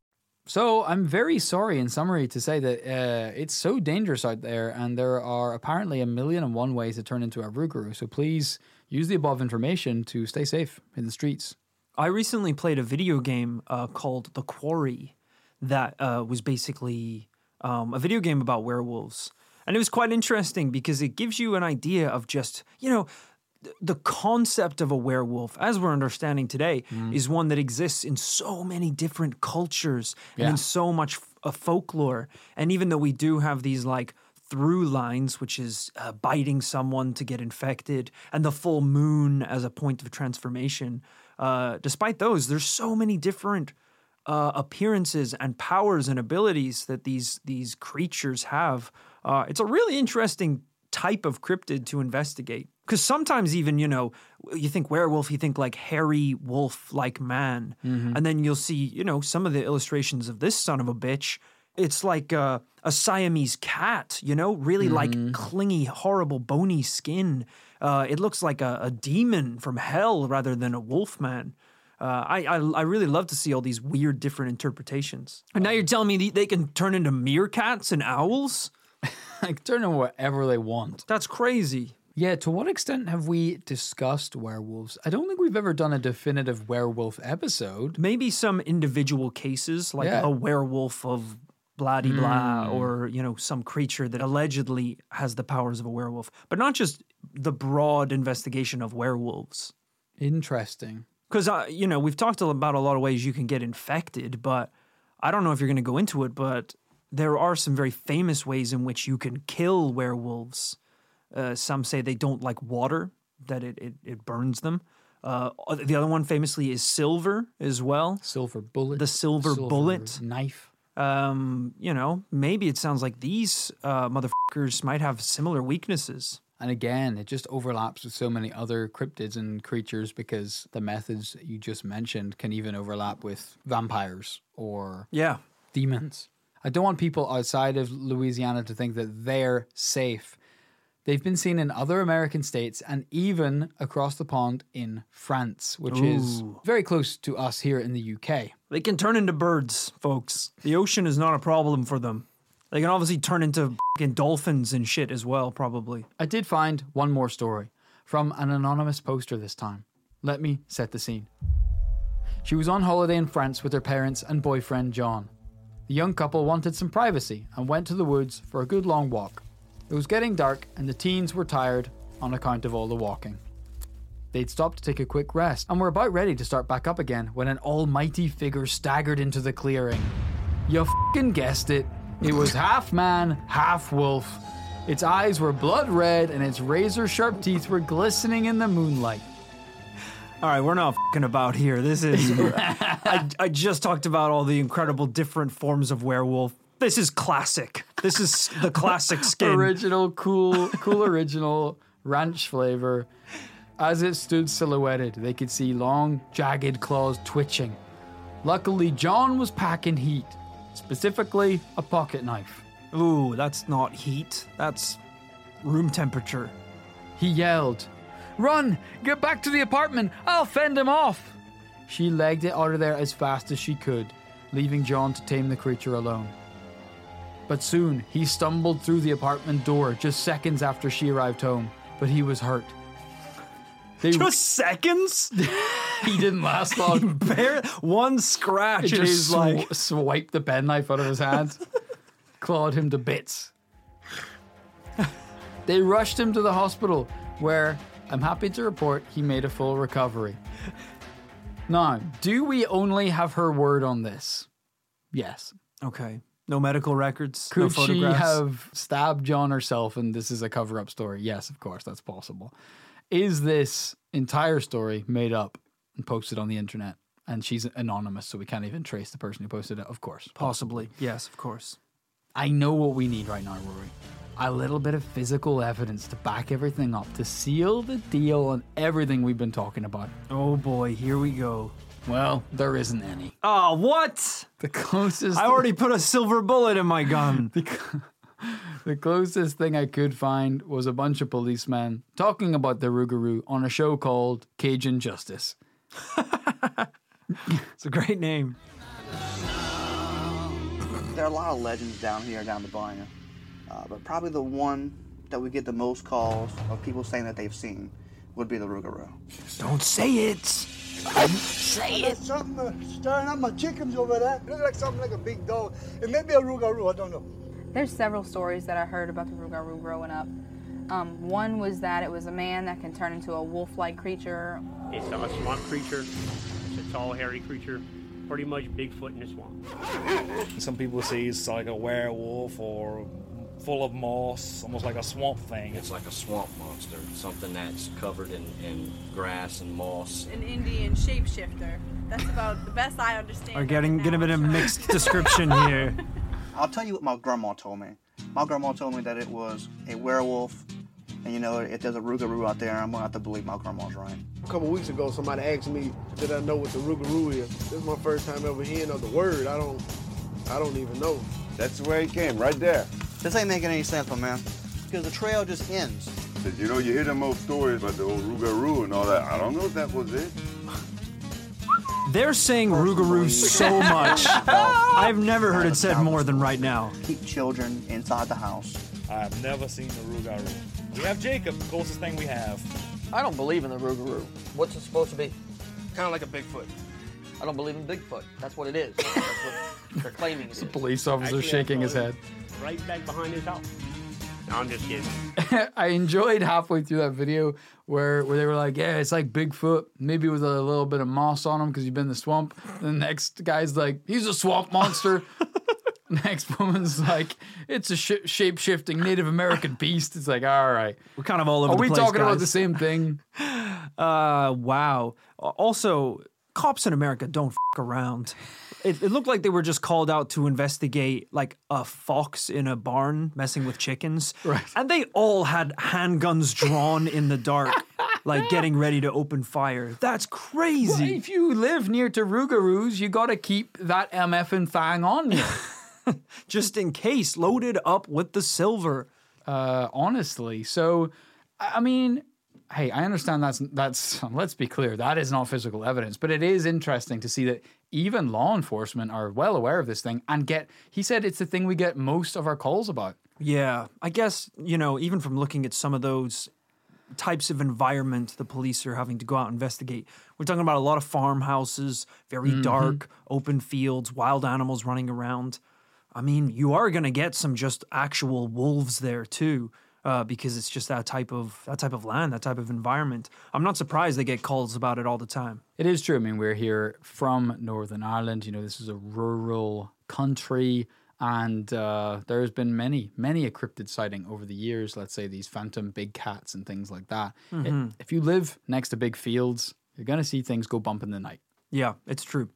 So I'm very sorry, in summary, to say that uh, it's so dangerous out there, and there are apparently a million and one ways to turn into a Rougarou. So please use the above information to stay safe in the streets. I recently played a video game uh, called The Quarry that uh, was basically um, a video game about werewolves. And it was quite interesting because it gives you an idea of just, you know, the concept of a werewolf, as we're understanding today, is one that exists in so many different cultures and in so much f- folklore. And even though we do have these like through lines, which is uh, biting someone to get infected, and the full moon as a point of transformation. Uh, despite those, there's so many different uh, appearances and powers and abilities that these these creatures have. Uh, it's a really interesting type of cryptid to investigate. Because sometimes even you know you think werewolf, you think like hairy wolf like man, and then you'll see you know some of the illustrations of this son of a bitch. It's like uh, a Siamese cat, you know, really like clingy, horrible, bony skin. Uh, it looks like a, a demon from hell rather than a wolf man. Uh, I, I I really love to see all these weird, different interpretations. And now you're telling me they- they can turn into meerkats and owls? like turn into whatever they want. That's crazy. Yeah, to what extent have we discussed werewolves? I don't think we've ever done a definitive werewolf episode. Maybe some individual cases, like Yeah. a werewolf of blah de blah, or you know, some creature that allegedly has the powers of a werewolf, but not just the broad investigation of werewolves. Interesting. Because uh, you know, we've talked about a lot of ways you can get infected, but I don't know if you're going to go into it. But there are some very famous ways in which you can kill werewolves. Uh, some say they don't like water, that it, it, it burns them. Uh, the other one famously is silver as well. Silver bullet. The silver bullet. knife. Um, you know, maybe it sounds like these uh, motherfuckers might have similar weaknesses. And again, it just overlaps with so many other cryptids and creatures because the methods you just mentioned can even overlap with vampires or Yeah. demons. I don't want people outside of Louisiana to think that they're safe. They've been seen in other American states and even across the pond in France, which is very close to us here in the UK. They can turn into birds, folks. The ocean is not a problem for them. They can obviously turn into fing dolphins and shit as well, probably. I did find one more story from an anonymous poster this time. Let me set the scene. She was on holiday in France with her parents and boyfriend John. The young couple wanted some privacy and went to the woods for a good long walk. It was getting dark and the teens were tired on account of all the walking. They'd stopped to take a quick rest and were about ready to start back up again when an almighty figure staggered into the clearing. You fing guessed it. It was half man, half wolf. Its eyes were blood red and its razor sharp teeth were glistening in the moonlight. All right, we're not fing about here. This is. I, I just talked about all the incredible different forms of werewolf. This is classic. This is the classic skin. Original, cool, cool original ranch flavor. As it stood silhouetted, they could see long, jagged claws twitching. Luckily, John was packing heat, specifically a pocket knife. Ooh, that's not heat. That's room temperature. He yelled, Run! Get back to the apartment! I'll fend him off! She legged it out of there as fast as she could, leaving John to tame the creature alone. But soon he stumbled through the apartment door just seconds after she arrived home, but he was hurt. They, Just seconds? he didn't last long. Bare one scratch It and just he's sw- like, swiped the penknife out of his hand, clawed him to bits. they rushed him to the hospital, where I'm happy to report he made a full recovery. Now, do we only have her word on this? Yes. okay, no medical records, no Could she have stabbed John herself and this is a cover up story? Yes, of course, that's possible. Is this entire story made up and posted on the internet? And she's anonymous, so we can't even trace the person who posted it, of course. Possibly, yes, of course. I know what we need right now, Rory. A little bit of physical evidence to back everything up, to seal the deal on everything we've been talking about. Oh boy, here we go. Well, there isn't any. Oh, what? The closest I already put a silver bullet in my gun. the closest thing I could find was a bunch of policemen talking about the Rougarou on a show called Cajun Justice. It's a great name. There are a lot of legends down here, down the bayou. Uh, but probably the one that we get the most calls of people saying that they've seen would be the Rougarou. Don't say it. There's something uh, stirring up my chickens over there. Looks like something like a big dog. It may be a rougarou, I don't know. There's several stories that I heard about the Rougarou growing up. Um, one was that it was a man that can turn into a wolf-like creature. It's a swamp creature. It's a tall, hairy creature. Pretty much Bigfoot in the swamp. Some people say it's like a werewolf or full of moss, almost like a swamp thing. It's like a swamp monster, something that's covered in, in grass and moss. An Indian shapeshifter. That's about the best I understand. We're of getting it getting a bit of mixed description here. I'll tell you what my grandma told me. My grandma told me that it was a werewolf. And you know, if there's a Rougarou out there, I'm gonna have to believe my grandma's right. A couple weeks ago, somebody asked me, did I know what the rougarou is? This is my first time ever hearing of the word. I don't, I don't even know. That's the way it came, right there. This ain't making any sense, my man. Because the trail just ends. But you know, you hear them old stories about the old Rougarou and all that. I don't know if that was it. They're saying Rougarou so much. I've never heard it said more than right now. Keep children inside the house. I've never seen the Rougarou. We have Jacob, the closest thing we have. I don't believe in the Rougarou. What's it supposed to be? Kind of like a Bigfoot. I don't believe in Bigfoot. That's what it is. That's what they're claiming it is. Police officer Actually, shaking his head. Right back behind his house. No, I'm just kidding. I enjoyed halfway through that video where where they were like, "Yeah, it's like Bigfoot, maybe with a little bit of moss on him because you've been in the swamp." And the next guy's like, "He's a swamp monster." Next woman's like, it's a sh- shape shifting Native American beast. It's like, all right. We're kind of all over Are the we place, talking about the same thing? Uh, wow. Also, cops in America don't f- around. It, it looked like they were just called out to investigate like a fox in a barn messing with chickens. Right. And they all had handguns drawn in the dark, like getting ready to open fire. That's crazy. Well, if you live near to Rougarous, you got to keep that MF and thang on you. just in case, loaded up with the silver. Uh, honestly, so I mean, hey, I understand that's that's. Let's be clear, that is not physical evidence, but it is interesting to see that even law enforcement are well aware of this thing and get. He said it's the thing we get most of our calls about. Yeah, I guess, you know, even from looking at some of those types of environment the police are having to go out and investigate, we're talking about a lot of farmhouses, very Mhm. dark, open fields, wild animals running around. I mean, you are going to get some just actual wolves there too. Uh, because it's just that type of that type of land, that type of environment. I'm not surprised they get calls about it all the time. It is true. I mean, we're here from Northern Ireland. You know, this is a rural country, and uh, there's been many, many a cryptid sighting over the years. Let's say these phantom big cats and things like that. It- Mhm. if you live next to big fields, you're going to see things go bump in the night. Yeah, it's true.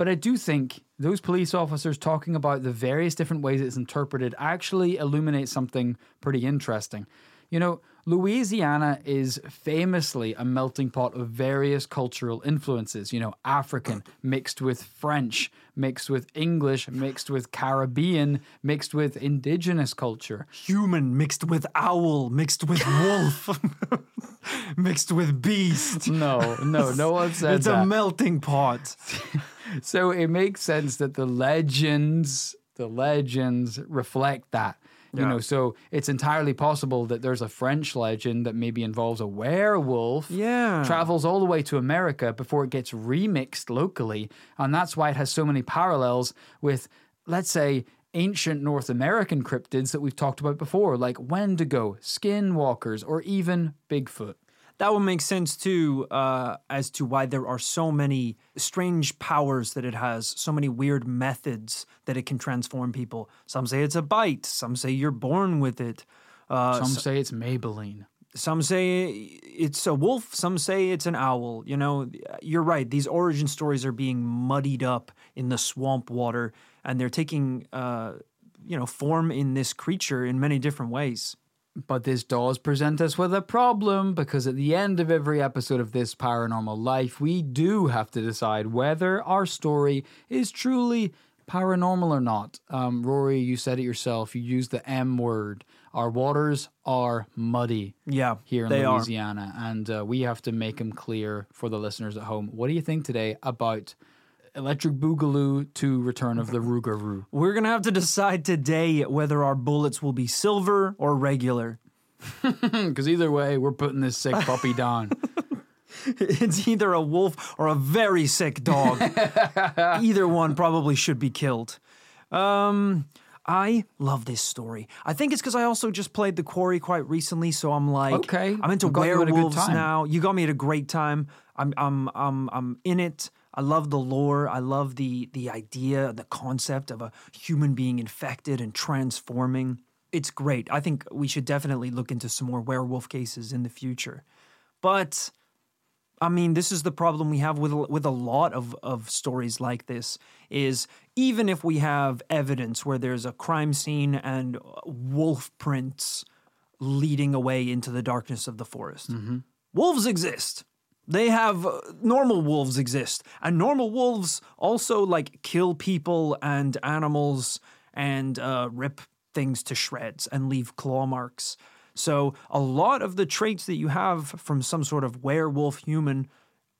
But I do think those police officers talking about the various different ways it's interpreted actually illuminates something pretty interesting. You know, Louisiana is famously a melting pot of various cultural influences. You know, African mixed with French, mixed with English, mixed with Caribbean, mixed with indigenous culture. Human mixed with owl, mixed with wolf, mixed with beast. No, no, no one said it's that. a melting pot. so it makes sense that the legends the legends reflect that you Yeah. know so it's entirely possible that there's a french legend that maybe involves a werewolf Yeah. travels all the way to america before it gets remixed locally and that's why it has so many parallels with let's say ancient north american cryptids that we've talked about before like wendigo skinwalkers or even bigfoot That would make sense too, uh, as to why there are so many strange powers that it has, so many weird methods that it can transform people. Some say it's a bite, some say you're born with it. Uh, some s- say it's maybelline some say it's a wolf, some say it's an owl. You know, you're right. These origin stories are being muddied up in the swamp water, and they're taking, uh, you know, form in this creature in many different ways. But this does present us with a problem because at the end of every episode of This Paranormal Life, we do have to decide whether our story is truly paranormal or not. Um, Rory, you said it yourself. You used the M word. Our waters are muddy. Yeah, here in they are. Louisiana, and uh, we have to make them clear for the listeners at home. What do you think today about Electric Boogaloo to Return of the Rougarou? We're gonna have to decide today whether our bullets will be silver or regular. Because either way, we're putting this sick puppy down. it's either a wolf or a very sick dog. either one probably should be killed. Um, I love this story. I think it's because I also just played The Quarry quite recently, so I'm like, Okay, I'm into we got you at a good werewolves now. You got me at a great time. I'm, I'm, I'm, I'm in it. I love the lore. I love the the idea, the concept of a human being infected and transforming. It's great. I think we should definitely look into some more werewolf cases in the future. But I mean, this is the problem we have with with a lot of of stories like this. Is even if we have evidence where there's a crime scene and uh, wolf prints leading away into the darkness of the forest, mm-hmm. wolves exist. They have uh, normal wolves exist, and normal wolves also like kill people and animals and uh, rip things to shreds and leave claw marks. So a lot of the traits that you have from some sort of werewolf human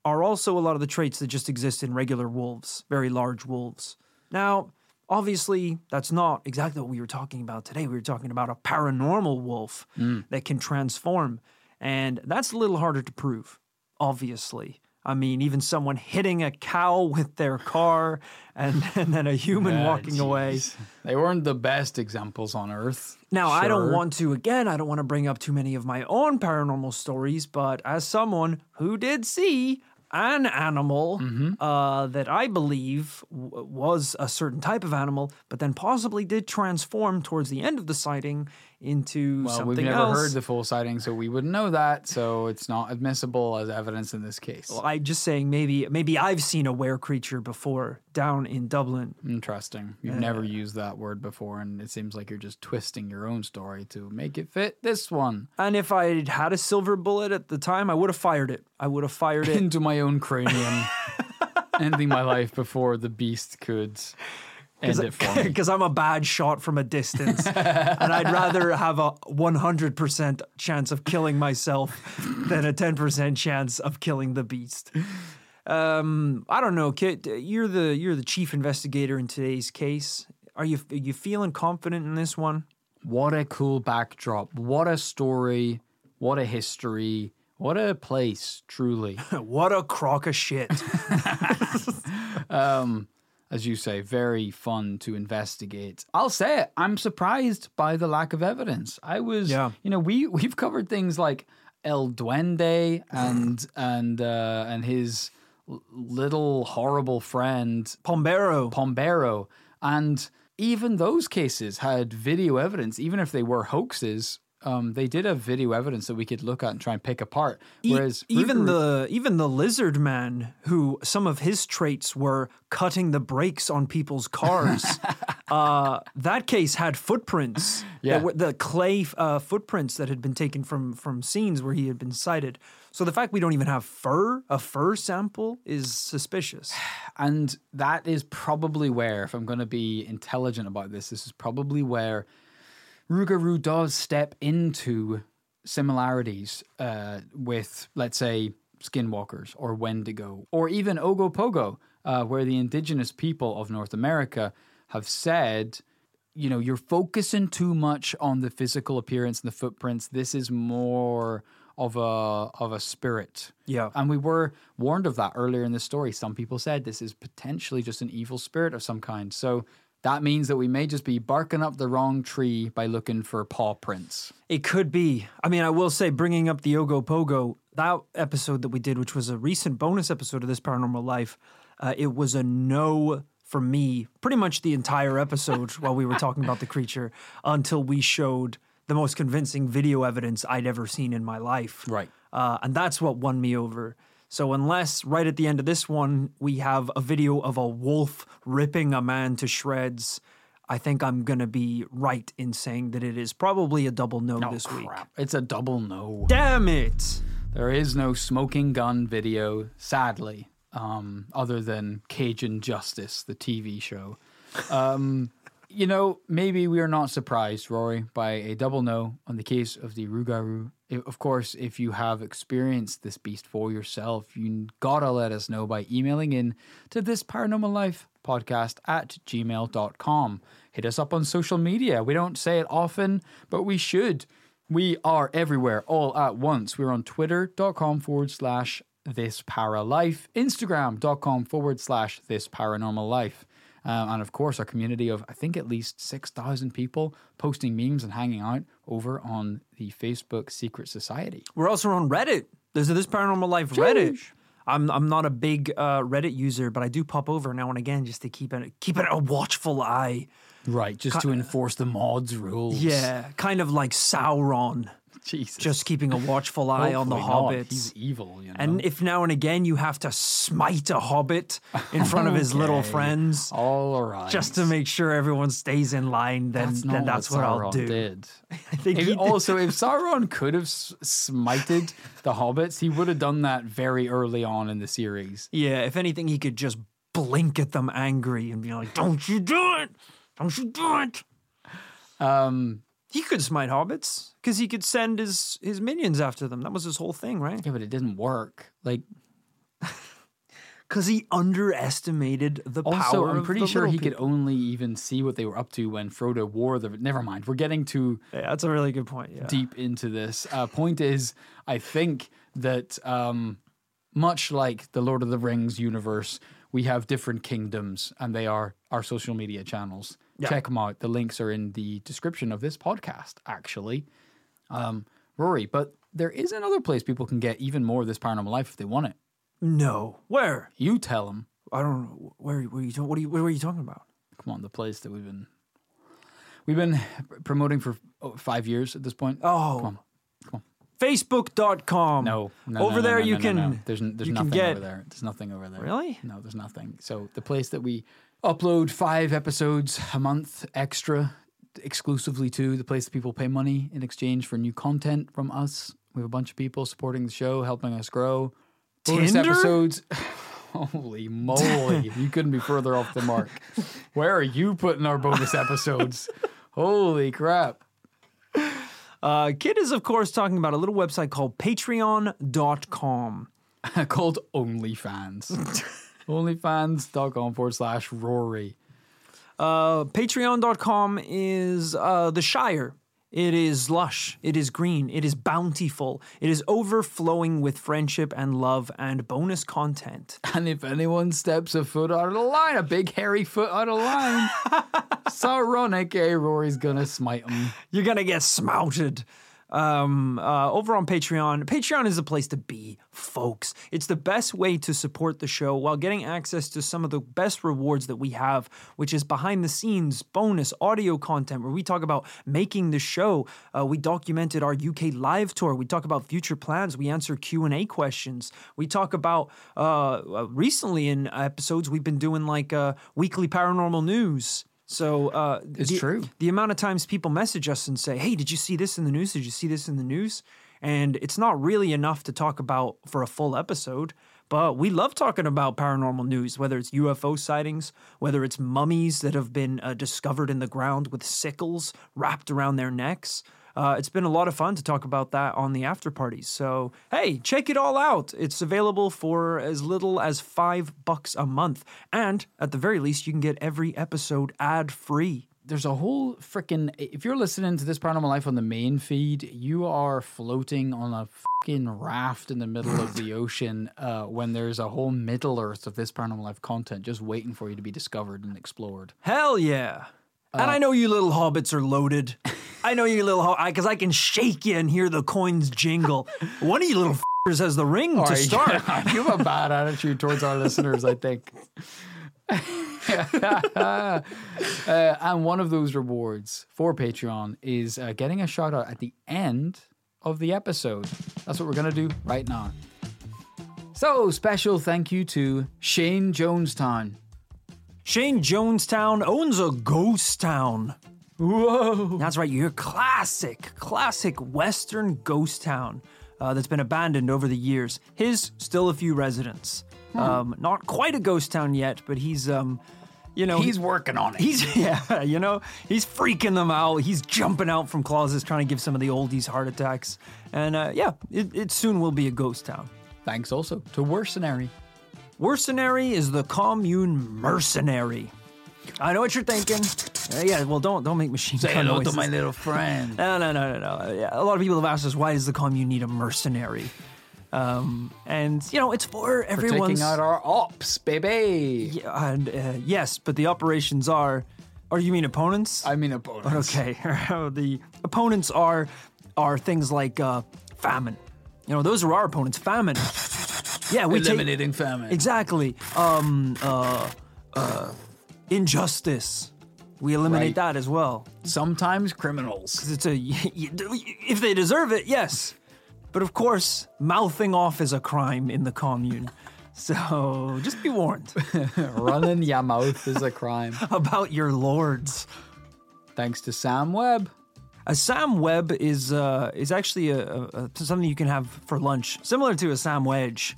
are also a lot of the traits that just exist in regular wolves, very large wolves. Now, obviously, that's not exactly what we were talking about today. We were talking about a paranormal wolf that can transform, and that's a little harder to prove, obviously. I mean, even someone hitting a cow with their car and, and then a human Yeah, walking away. They weren't the best examples on Earth. Now, I don't want to, again, I don't want to bring up too many of my own paranormal stories, but as someone who did see an animal Mm-hmm. uh, that I believe w- was a certain type of animal, but then possibly did transform towards the end of the sighting into Well, something we've never else. heard the full sighting, so we wouldn't know that. So it's not admissible as evidence in this case. Well, I'm just saying maybe maybe I've seen a were creature before down in Dublin. Interesting. You've Uh, never used that word before, and it seems like you're just twisting your own story to make it fit this one And if I'd had a silver bullet at the time, I would have fired it. I would have fired it. into my own cranium, ending my life before the beast could end it for me. Because I'm a bad shot from a distance. and I'd rather have a 100% chance of killing myself than a 10% chance of killing the beast. Um, I don't know, Kit. You're the you're the chief investigator in today's case. Are you are you feeling confident in this one? What a cool backdrop. What a story. What a history. What a place, truly. what a crock of shit. um, as you say, very fun to investigate. I'll say it. I'm surprised by the lack of evidence. I was, Yeah. you know, we we've covered things like El Duende and and uh, and his little horrible friend Pombero. Pombero, and even those cases had video evidence, even if they were hoaxes. Um, they did have video evidence that we could look at and try and pick apart. E- Whereas even Rougarou- the even the lizard man, who some of his traits were cutting the brakes on people's cars, uh, that case had footprints. Yeah. were- the clay uh, footprints that had been taken from from scenes where he had been sighted. So the fact we don't even have fur, a fur sample, is suspicious. And that is probably where, if I'm going to be intelligent about this, this is probably where Rougarou does step into similarities uh, with, let's say, skinwalkers or Wendigo or even Ogopogo, uh, where the indigenous people of North America have said, you know, you're focusing too much on the physical appearance and the footprints. This is more of a of a spirit. Yeah. And we were warned of that earlier in the story. Some people said this is potentially just an evil spirit of some kind. So that means that we may just be barking up the wrong tree by looking for paw prints. It could be. I mean, I will say, bringing up the Ogopogo, that episode that we did, which was a recent bonus episode of This Paranormal Life, uh, it was a no for me pretty much the entire episode while we were talking about the creature until we showed the most convincing video evidence I'd ever seen in my life. Right. Uh, and that's what won me over. So unless right at the end of this one we have a video of a wolf ripping a man to shreds, I think I'm gonna be right in saying that it is probably a double no this week. It's a double no. Damn it! There is no smoking gun video, sadly, um, other than Cajun Justice, the TV show. Um, you know, maybe we are not surprised, Rory, by a double no on the case of the Rougarou. I- Of course, if you have experienced this beast for yourself, you gotta let us know by emailing in to this paranormal life podcast at gmail.com. Hit us up on social media. We don't say it often, but we should. We are everywhere all at once. We're on twitter.com forward slash this para instagram.com forward slash this paranormal life. Um, and of course, our community of, I think, at least 6,000 people posting memes and hanging out over on the Facebook Secret Society. We're also on Reddit. There's This Paranormal Life Reddit. I'm I'm not a big uh, Reddit user, but I do pop over now and again just to keep it keep it a watchful eye. Right, just to enforce the mods rules. Yeah, kind of like Sauron. Jesus. Just keeping a watchful eye on the Hopefully not. hobbits. He's evil, you know. And if now and again you have to smite a hobbit in front of his little Okay. friends, all right, just to make sure everyone stays in line, then That's then that's what I'll Sauron do. did. I think If- he did. also, if Sauron could have s- smited the hobbits, he would have done that very early on in the series. Yeah, if anything, he could just blink at them angry and be like, "Don't you do it! Don't you do it!" Um, he could smite hobbits because he could send his his minions after them. That was his whole thing, right? Yeah, but it didn't work. Like, because he underestimated the also, power. I'm of pretty sure he could only even see what they were up to when Frodo wore the. Never mind. We're getting too Yeah, that's a really good point. Yeah. deep into this. Uh, point is, I think that um, much like the Lord of the Rings universe, we have different kingdoms, and they are our social media channels. Yeah. Check them out. The links are in the description of this podcast, actually. Um, Rory, but there is another place people can get even more of this paranormal life if they want it. No. Where? You tell them. I don't know. Where, where are you? What are you? What are you talking about? Come on, the place that we've been we've been promoting for five years at this point. Oh. Come on. Facebook.com. No, no, Over no, no, there you can. There's there's you can nothing get, over there. There's nothing over there. Really? No, there's nothing. So the place that we upload five episodes a month extra exclusively to, the place that people pay money in exchange for new content from us. We have a bunch of people supporting the show, helping us grow. Bonus episodes. Holy moly! you couldn't be further off the mark. Where are you putting our bonus episodes? Holy crap! Uh, Kit is, of course, talking about a little website called patreon.com. called OnlyFans. OnlyFans.com forward slash Rory. Uh, Patreon.com is uh, the Shire. It is lush. It is green. It is bountiful. It is overflowing with friendship and love and bonus content. And if anyone steps a foot out of the line, a big hairy foot out of line, Saronic, eh, Rory's gonna smite him. You're gonna get smouted. Um, uh, over on Patreon, Patreon is the place to be, folks. It's the best way to support the show while getting access to some of the best rewards that we have, which is behind the scenes bonus audio content where we talk about making the show. Uh, we documented our UK live tour. We talk about future plans. We answer Q and A questions. We talk about uh, uh, recently in episodes we've been doing like uh, weekly paranormal news. So uh, It's the, true. The amount of times people message us and say, "Hey, did you see this in the news? Did you see this in the news?" And it's not really enough to talk about for a full episode, but we love talking about paranormal news, whether it's UFO sightings, whether it's mummies that have been uh, discovered in the ground with sickles wrapped around their necks. Uh, it's been a lot of fun to talk about that on the after parties. So, hey, check it all out. It's available for as little as five bucks a month. And at the very least, you can get every episode ad free. There's a whole freaking. If you're listening to this Paranormal Life on the main feed, you are floating on a fucking raft in the middle of the ocean uh, when there's a whole Middle Earth of this Paranormal Life content just waiting for you to be discovered and explored. Hell yeah. And I know you little hobbits are loaded. I know you little hobbits, because I can shake you and hear the coins jingle. One of you little f***ers has the ring to start. you have a bad attitude towards our listeners, I think. uh, and one of those rewards for Patreon is uh, getting a shout out at the end of the episode. That's what we're going to do right now. So, special thank you to Shane Jonestown. Shane Jonestown owns a ghost town. Whoa. That's right, your classic, classic Western ghost town uh, that's been abandoned over the years. His still a few residents. Um, not quite a ghost town yet, but he's um, you know He's working on it. He's yeah, you know, he's freaking them out. He's jumping out from closets trying to give some of the oldies heart attacks. And uh, yeah, it, it soon will be a ghost town. Thanks also to Worsenary. Worsenary is the commune mercenary. I know what you're thinking. Uh, yeah, well, don't don't make machine Say gun hello to my little friend. No, no, no, no, no. Yeah, a lot of people have asked us why does the commune need a mercenary? Um, and you know, it's for everyone's. taking out our ops, baby. Yeah, and uh, yes, but the operations are. Or you mean opponents? I mean opponents. Okay, the opponents are are things like uh, famine. You know, those are our opponents. Famine. Yeah, we take Eliminating famine. exactly. Um, uh, uh, injustice. We eliminate Right. that as well. Sometimes criminals. it's a if they deserve it, yes. But of course, mouthing off is a crime in the commune. So just be warned Running your mouth is a crime. about your lords. Thanks to Sam Webb. A Sam Webb is uh, is actually a, a- something you can have for lunch, similar to a Sam Wedge,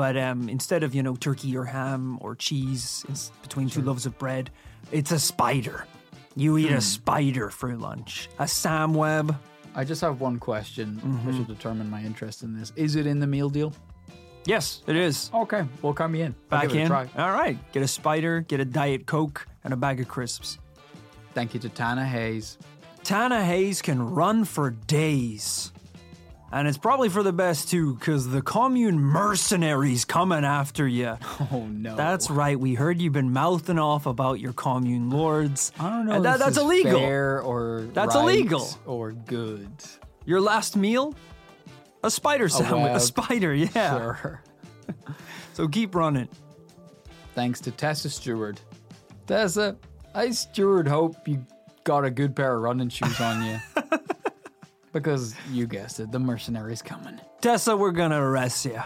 but um, instead of you know turkey or ham or cheese between two loaves of bread, it's a spider. You eat a spider for lunch. A Sam Webb. I just have one question, which will determine my interest in this. Is it in the meal deal? Yes, it is. Okay, we'll come in. I'll Back give it a in. All right. Get a spider, get a Diet Coke, and a bag of crisps. Thank you to Tana Hayes. Tana Hayes can run for days. And it's probably for the best too, because the commune mercenaries coming after you. Oh no. That's right. We heard you've been mouthing off about your commune lords. I don't know. And that- that's illegal. Fair or That's right illegal. or good. Your last meal? A spider sandwich. A web. spider, yeah. Sure. so keep running. Thanks to Tessa Stewart. Tessa, I Stewart hope you got a good pair of running shoes on you. because you guessed it, the mercenary's coming. Tessa, we're gonna arrest you.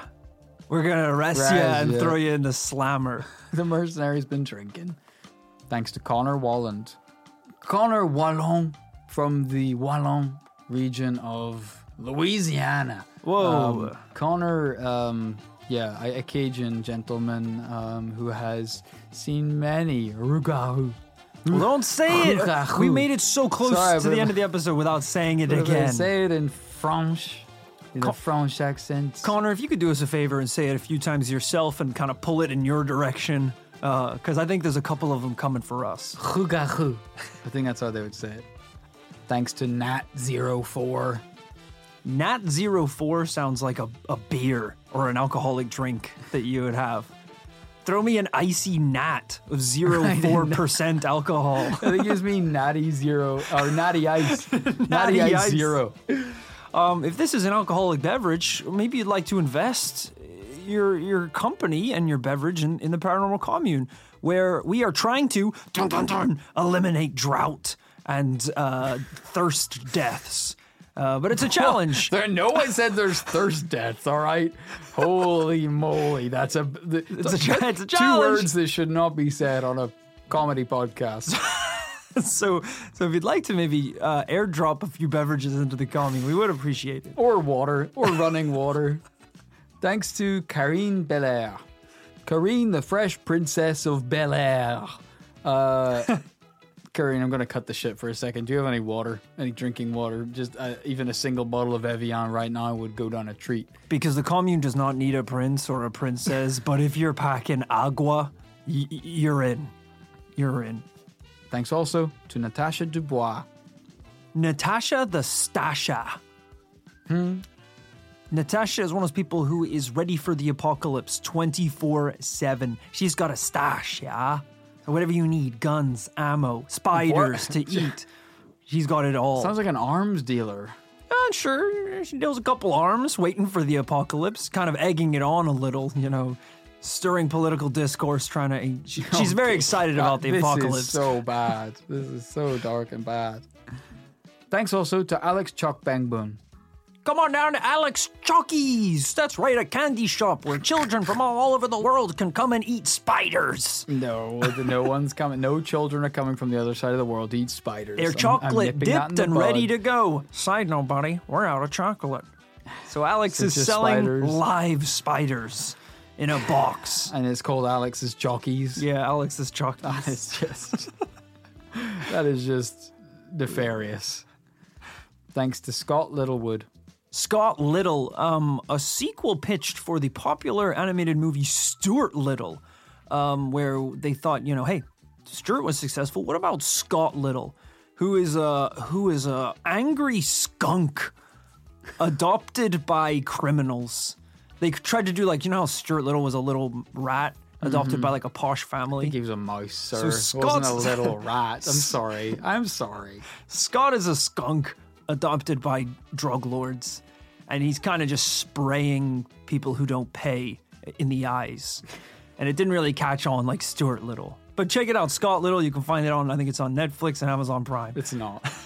We're gonna arrest you and ya. throw you in the slammer. The mercenary's been drinking. Thanks to Connor Walland. Connor Wallon from the Wallon region of Louisiana. Whoa. Um, Connor, um, yeah, a, a Cajun gentleman um, who has seen many rougarou. Well, don't say it. We made it so close Sorry, to the if- end of the episode without saying it but if I again. Say it in French, in a French accent. Connor, if you could do us a favor and say it a few times yourself and kind of pull it in your direction, uh, because I think there's a couple of them coming for us. Rougarou. I think that's how they would say it. Thanks to Nat04. Nat 04 sounds like a, a beer or an alcoholic drink that you would have. Throw me an icy nat of 04% alcohol. I think it gives me Natty Zero or Natty Ice. natty, Ice, Ice. Zero. Um, if this is an alcoholic beverage, maybe you'd like to invest your your company and your beverage in, in the paranormal commune, where we are trying to dun, dun, dun, eliminate drought and uh, thirst deaths. Uh, but it's a challenge. There, no one said there's thirst deaths, all right? Holy moly. That's a, It's a it's a two words that should not be said on a comedy podcast. so, so if you'd like to maybe uh, airdrop a few beverages into the commune, we would appreciate it. or water, or running water. Thanks to Karine Belair. Karine, the fresh princess of Bel Air. Uh, Karine, I'm going to cut the shit for a second. Do you have any water? Any drinking water? Just uh, even a single bottle of Evian right now would go down a treat. Because the commune does not need a prince or a princess, but if you're packing agua, y- you're in. You're in. Thanks also to Natasha Dubois. Natasha the Stasha. Hmm. Natasha is one of those people who is ready for the apocalypse 24 7. She's got a stash, yeah? Whatever you need guns, ammo, spiders to eat. She's got it all. Sounds like an arms dealer. Uh, sure, she deals a couple arms, waiting for the apocalypse, kind of egging it on a little, you know, stirring political discourse, trying to. She, she's very Okay. excited about the this apocalypse. is so bad. This is so dark and bad. Thanks also to Alex Chuck Bangbun. Come on down to Alex Chucky's. That's right, a candy shop where children from all over the world can come and eat spiders. No, no one's coming. No children are coming from the other side of the world to eat spiders. They're I'm- I'm chocolate that in dipped and ready to go. Side note, buddy, we're out of chocolate. So Alex is selling spiders. live spiders in a box. And it's called Alex's Jockeys. Yeah, Alex's That Jockeys. is just. that is just nefarious. Thanks to Scott Littlewood. Scott Little, um, a sequel pitched for the popular animated movie Stuart Little, um, where they thought, you know, hey, Stuart was successful. What about Scott Little, who is a who is a angry skunk adopted by criminals? They tried to do like you know how Stuart Little was a little rat adopted by like a posh I family. think he was a mouse, sir. So It wasn't a little rat. I'm sorry. I'm sorry. Scott is a skunk adopted by drug lords, and he's kind of just spraying people who don't pay in the eyes. And it didn't really catch on like Stuart Little. But check it out, Scott Little. You can find it on, I think it's on Netflix and Amazon Prime. It's not.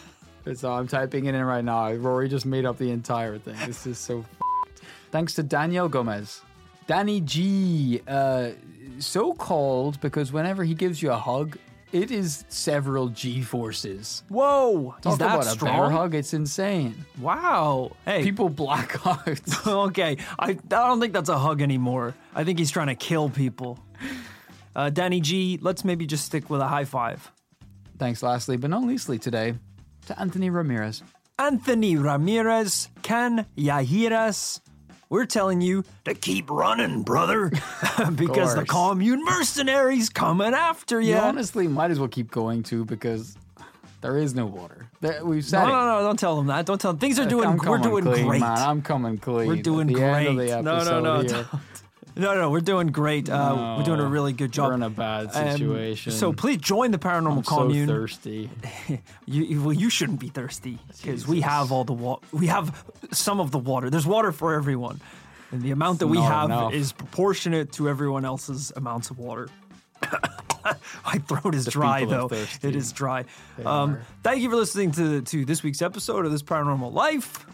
It's. I'm typing it in right now. Rory just made up the entire thing. This is so. f***ed. Thanks to Daniel Gomez. Danny G, uh, so called because whenever he gives you a hug, it is several G forces. Whoa! Talk is that about a bear strong? hug. It's insane. Wow. Hey. People black out. okay. I, I don't think that's a hug anymore. I think he's trying to kill people. Uh, Danny G, let's maybe just stick with a high five. Thanks, lastly, but not leastly today, to Anthony Ramirez. Anthony Ramirez, can ya hear us? We're telling you to keep running, brother, because the commune mercenaries coming after you. You honestly might as well keep going too because there is no water. There, we've said no, it. no, no! Don't tell them that. Don't tell them. Things are uh, doing. I'm we're doing clean, great. man. I'm coming clean. We're doing great. End of the no, no, no. No, no. We're doing great. Uh, we're doing a really good job. We're in a bad Um, situation. so please join the paranormal I'm commune. so thirsty. You, you- well, you shouldn't be thirsty because we have all the water. We have some of the water. There's water for everyone. And the amount that we have enough. is proportionate to everyone else's amounts of water. My throat is The dry though. It is dry. Um, thank you for listening to to this week's episode of this paranormal life.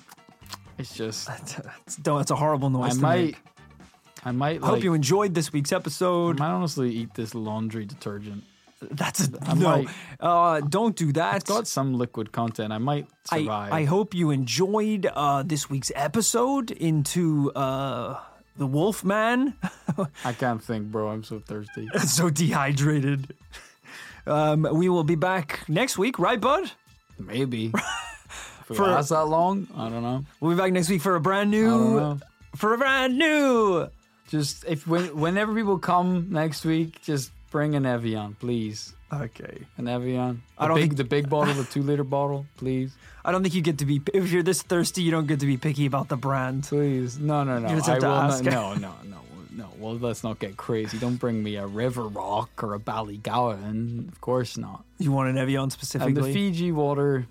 It's just it's, don't- it's a horrible noise. I might, make. I might. I hope you enjoyed this week's episode. I might honestly eat this laundry detergent. That's a, I no. might. Uh, don't do that. It's got some liquid content. I might survive. I, I hope you enjoyed uh, this week's episode into uh, the Wolfman. I can't think, bro. I'm so thirsty. so dehydrated. Um, we will be back next week, right, bud? Maybe. For- lasts that long, I don't know. We'll be back next week for a brand new. For a brand new. Just if when, whenever people come next week, just bring an Evian, please. Okay. An Evian. I The don't big, think- the big bottle, the two liter bottle, please. I don't think you get to be. If you're this thirsty, you don't get to be picky about the brand. Please. No, no, no. You just have I to will ask. not. No, no, no, no. Well, let's not get crazy. Don't bring me a River Rock or a Ballygowan. Of course not. You want an Evian specifically. And specifically? the Fiji water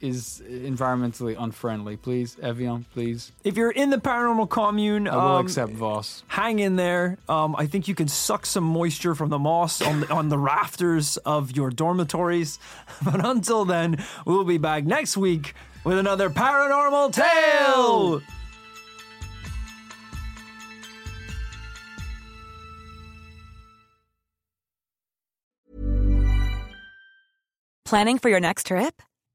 is environmentally unfriendly. Please, Evian, please. if you're in the paranormal commune, I will um, accept Voss. hang in there. Um, I think you can suck some moisture from the moss on the, on the rafters of your dormitories. But until then, we'll be back next week with another paranormal tale. Planning for your next trip?